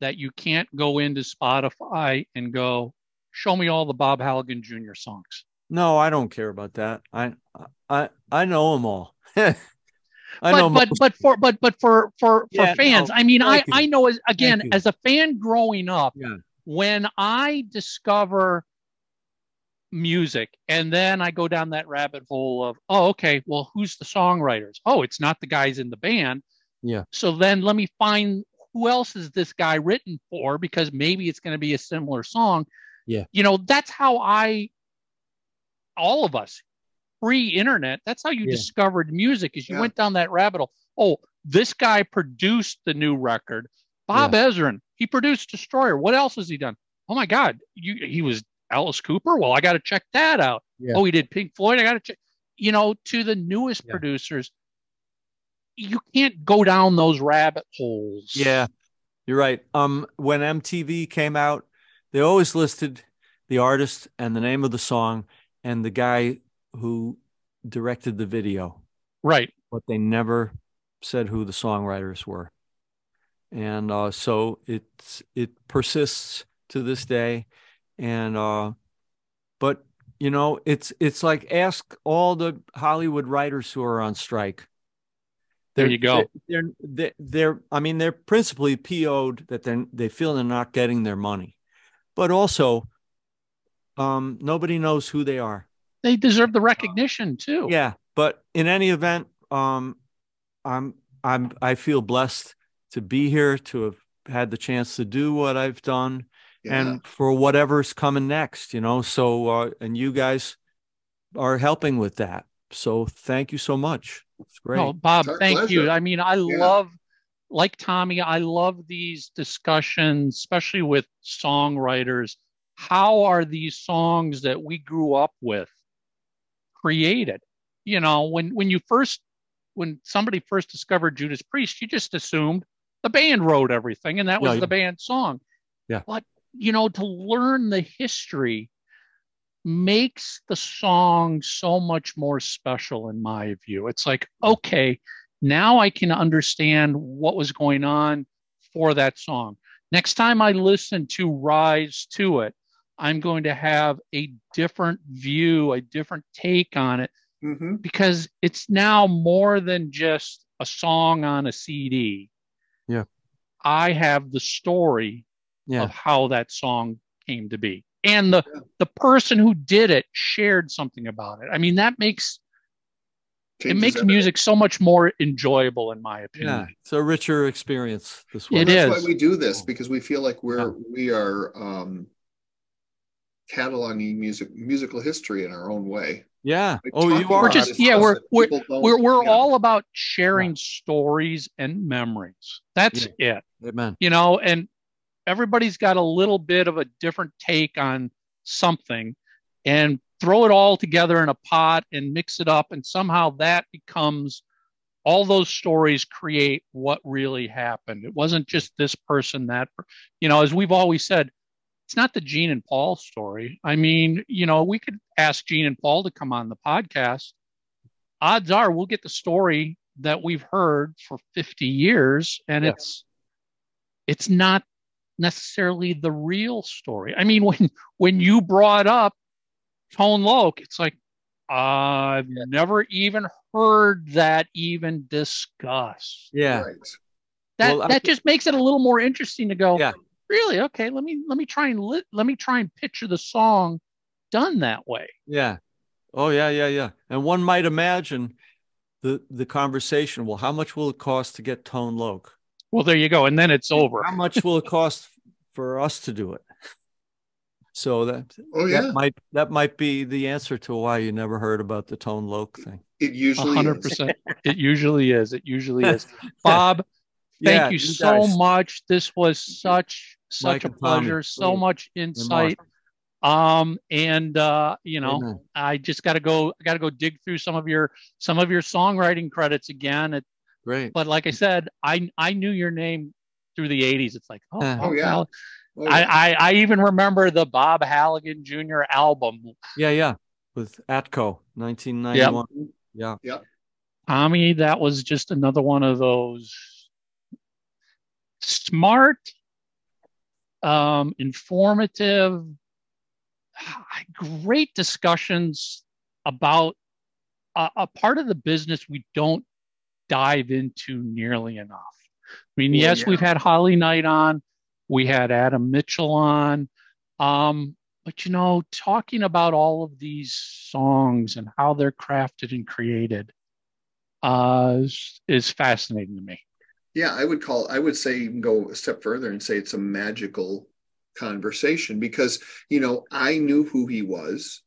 that you can't go into Spotify and go, "Show me all the Bob Halligan Jr. songs"? No, I don't care about that. I I I know them all. I but know but most- but for but but for for for Yeah, fans, no, I mean, I you. I know as again as a fan growing up, Yeah. when I discover music and then I go down that rabbit hole of oh okay, well who's the songwriters? Oh, it's not the guys in the band. Yeah. So then let me find who else is this guy written for because maybe it's going to be a similar song. Yeah. You know, that's how I all of us pre-internet, that's how you Yeah. discovered music is you Yeah. went down that rabbit hole. Oh, this guy produced the new record. Bob Ezrin, he produced Destroyer. What else has he done? Oh my God, you, he was Alice Cooper. Well, I got to check that out. Yeah. Oh, he did Pink Floyd. I got to check. You know, to the newest Yeah. producers, you can't go down those rabbit holes. Yeah, you're right. Um, when MTV came out, they always listed the artist and the name of the song and the guy who directed the video, Right. but they never said who the songwriters were. And uh, so it's it persists to this day. And uh, but you know, it's it's like ask all the Hollywood writers who are on strike. There They're- you go. They're, they're, they're, I mean, they're principally PO'd that they they feel they're not getting their money, but also, um, nobody knows who they are. They deserve the recognition too. Yeah, but in any event, um, I'm I'm I feel blessed to be here to have had the chance to do what I've done Yeah. and for whatever's coming next, you know. So uh, and you guys are helping with that. So thank you so much. It's great. No, Bob, It's our thank you. I mean, I Yeah. love, like Tommy, I love these discussions, especially with songwriters. How are these songs that we grew up with created? you know, when when you first when somebody first discovered Judas Priest, you just assumed the band wrote everything and that was Yeah, the band song. Yeah. But you know, to learn the history makes the song so much more special in my view. It's like, okay, now I can understand what was going on for that song. Next time I listen to Rise to it, I'm going to have a different view, a different take on it Mhm. because it's now more than just a song on a CD. Yeah. I have the story Yeah. of how that song came to be. And the Yeah. the person who did it shared something about it. I mean, that makes it makes everything. music so much more enjoyable in my opinion. Yeah. It's a richer experience this way. It That's is. why we do this because we feel like we're Yeah. we are um, cataloging music musical history in our own way. Yeah. Like, Oh, you are. We're just yeah, we're we're we're, we're yeah. all about sharing stories and memories. That's it. Amen. you know, and everybody's got a little bit of a different take on something and throw it all together in a pot and mix it up. And somehow that becomes all those stories create what really happened. It wasn't just this person, that, you know, as we've always said, it's not the Gene and Paul story. I mean, you know, we could ask Gene and Paul to come on the podcast. Odds are we'll get the story that we've heard for 50 years and Yeah. it's it's not necessarily the real story. I mean, when when you brought up Tone Loc, it's like I've never even heard that even discussed. Yeah. Right. That Well, I- that just makes it a little more interesting to go. Yeah. Really? Okay. Let me let me try and li- let me try and picture the song done that way. Yeah. Oh yeah, yeah, yeah. And one might imagine the the conversation. Well, how much will it cost to get Tone Loc? Well, there you go. And then it's over. How much will it cost for us to do it? So that Oh yeah, that might that might be the answer to why you never heard about the Tone Loc thing. it usually hundred is. percent. It usually is. It usually is. Bob, thank Yeah, you you so much. This was such Mike such a and Tommy. pleasure. So Great. much insight. Um, and uh, you know, Amen. I just got to go. I got to go dig through some of your some of your songwriting credits again. It, Great. but like I said, I I knew your name through the '80s. It's like, oh, Uh, Oh, yeah. Hall-. I, I I even remember the Bob Halligan Jr. album. Yeah, yeah. With Atco, 1991. Yeah, Yeah. Tommy, that was just another one of those smart, um, informative, great discussions about a, a part of the business we don't dive into nearly enough. I mean, yes, yeah. we've had Holly Knight on, we had Adam Mitchell on, um, but you know, talking about all of these songs and how they're crafted and created uh, is, is fascinating to me. Yeah, I would call, I would say even go a step further and say it's a magical conversation because, you know, I knew who he was,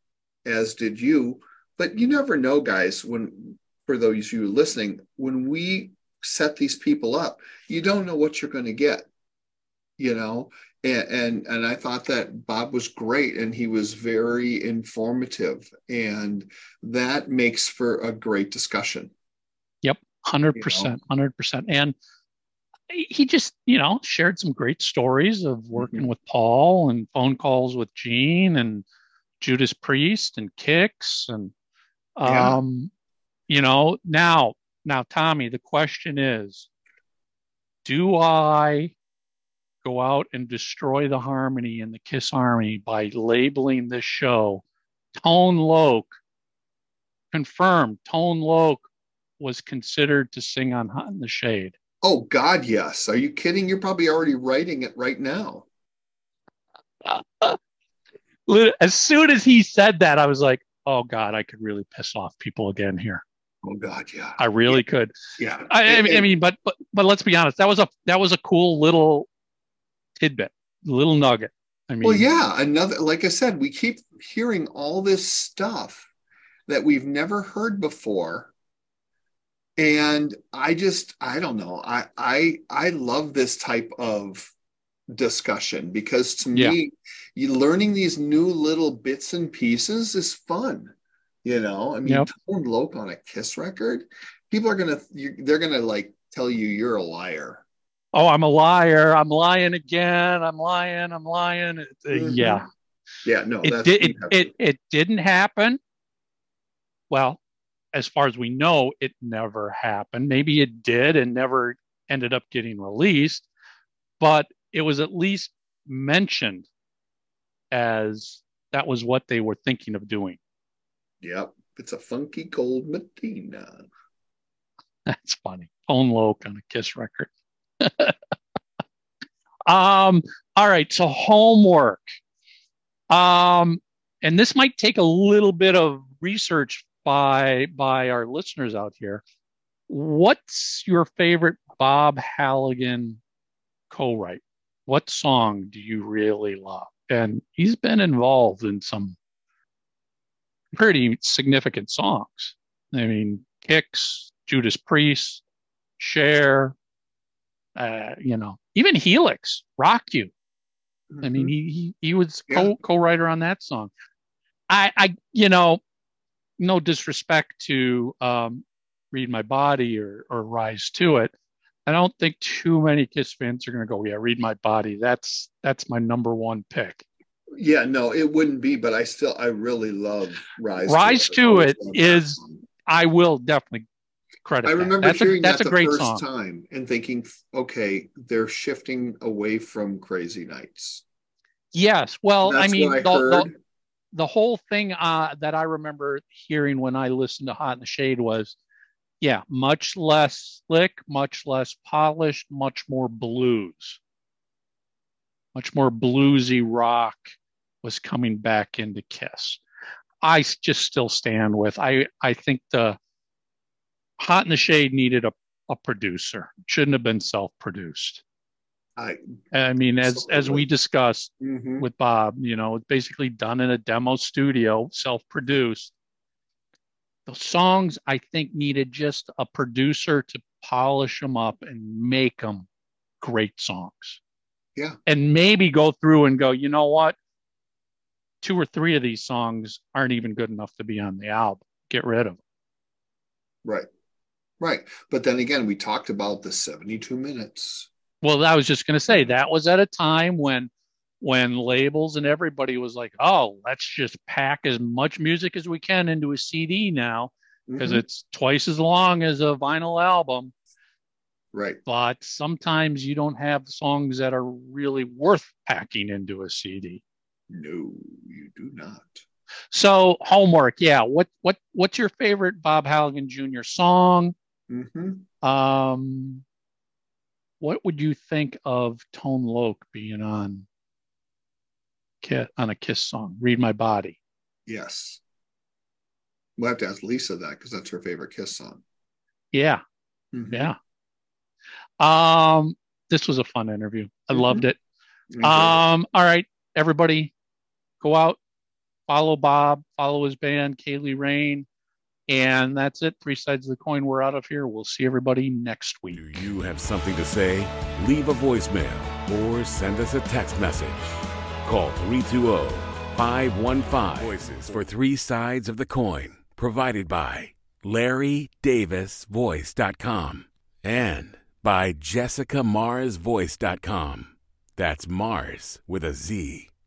as did you, but you never know, guys, when, for those you listening, when we set these people up, you don't know what you're going to get, you know? And, and and I thought that Bob was great and he was very informative and that makes for a great discussion. yep Hundred percent, hundred percent, and he just, you know, shared some great stories of working Mhm. with Paul and phone calls with Gene and Judas Priest and Kix and, Yeah. um, you know, now, now, Tommy, the question is, do I go out and destroy the harmony in the Kiss Army by labeling this show Tone Loc? Confirmed, Tone Loc was considered to sing on Hot in the Shade. Oh God, yes. Are you kidding? You're probably already writing it right now. As soon as he said that, I was like, oh God, I could really piss off people again here. Oh God, yeah. I really could. Yeah. I, I, mean, I mean, but, but but let's be honest. That was a that was a cool little tidbit, little nugget. I mean, well, yeah. Another, like I said, we keep hearing all this stuff that we've never heard before. And I just, I don't know. I, I, I love this type of discussion because to Yeah. me, you learning these new little bits and pieces is fun. You know, I mean, Yep. Tone Loc on a Kiss record, people are gonna you, they're gonna like tell you you're a liar. Oh, I'm a liar. I'm lying again. I'm lying. I'm lying. Uh, Mhm. Yeah. Yeah, no, it that's did it, it it didn't happen well as far as we know it never happened. Maybe it did and never ended up getting released but it was at least mentioned as that was what they were thinking of doing. Yep, it's a funky cold Medina. that's funny. Tone Loc on a kiss record. Um all right. So homework. Um and this might take a little bit of research by by our listeners out here what's your favorite bob halligan co-write what song do you really love and he's been involved in some pretty significant songs i mean kix judas priest Cher, uh, you know, even Helix, Rock You. I mean, Mhm. he he, he was Yeah. co co-writer on that song. I I you know, no disrespect to um, Read My Body or or Rise to It. I don't think too many Kiss fans are going to go, yeah, Read My Body. That's that's my number one pick. yeah, no, it wouldn't be, but I still I really love Rise. Rise to It loved that is-. I will definitely credit. I remember that's hearing a, that's that a the great first song. time and thinking, okay, they're shifting away from Crazy Nights. Yes. Well, That's I mean, I the, the. The whole thing uh, that I remember hearing when I listened to Hot in the Shade was, yeah, much less slick, much less polished, much more blues, much more bluesy rock was coming back into Kiss. I just still stand with. I I think the Hot in the Shade needed a a producer. Shouldn't have been self-produced. I I mean, as as we discussed, mhm. with Bob. You know, it's basically done in a demo studio, self produced. The songs I think needed just a producer to polish them up and make them great songs. Yeah. And maybe go through and go, you know what? Two or three of these songs aren't even good enough to be on the album. Get rid of them. right, right. But then again, we talked about the seventy-two minutes. Well, I was just going to say that was at a time when when labels and everybody was like, "Oh, let's just pack as much music as we can into a CD now because Mhm. it's twice as long as a vinyl album." right, But sometimes you don't have songs that are really worth packing into a CD. no, you do not. So, homework, yeah. What what what's your favorite Bob Halligan Jr. song? hmm Um, what would you think of Tone Loc being on on a Kiss song? Read My Body. Yes. We'll have to ask Lisa that because that's her favorite Kiss song. Yeah, Mhm. yeah. Um, this was a fun interview. I Mhm. loved it. It. Um, all right, everybody, go out, follow Bob, follow his band, Ceili Rain, and that's it. Three sides of the coin. We're out of here. We'll see everybody next week. Do you have something to say? Leave a voicemail or send us a text message. Call 320 515 Voices for Three Sides of the Coin. Provided by LarryDavisVoice.com and by JessicaMarzVoice.com. That's Mars with a Z.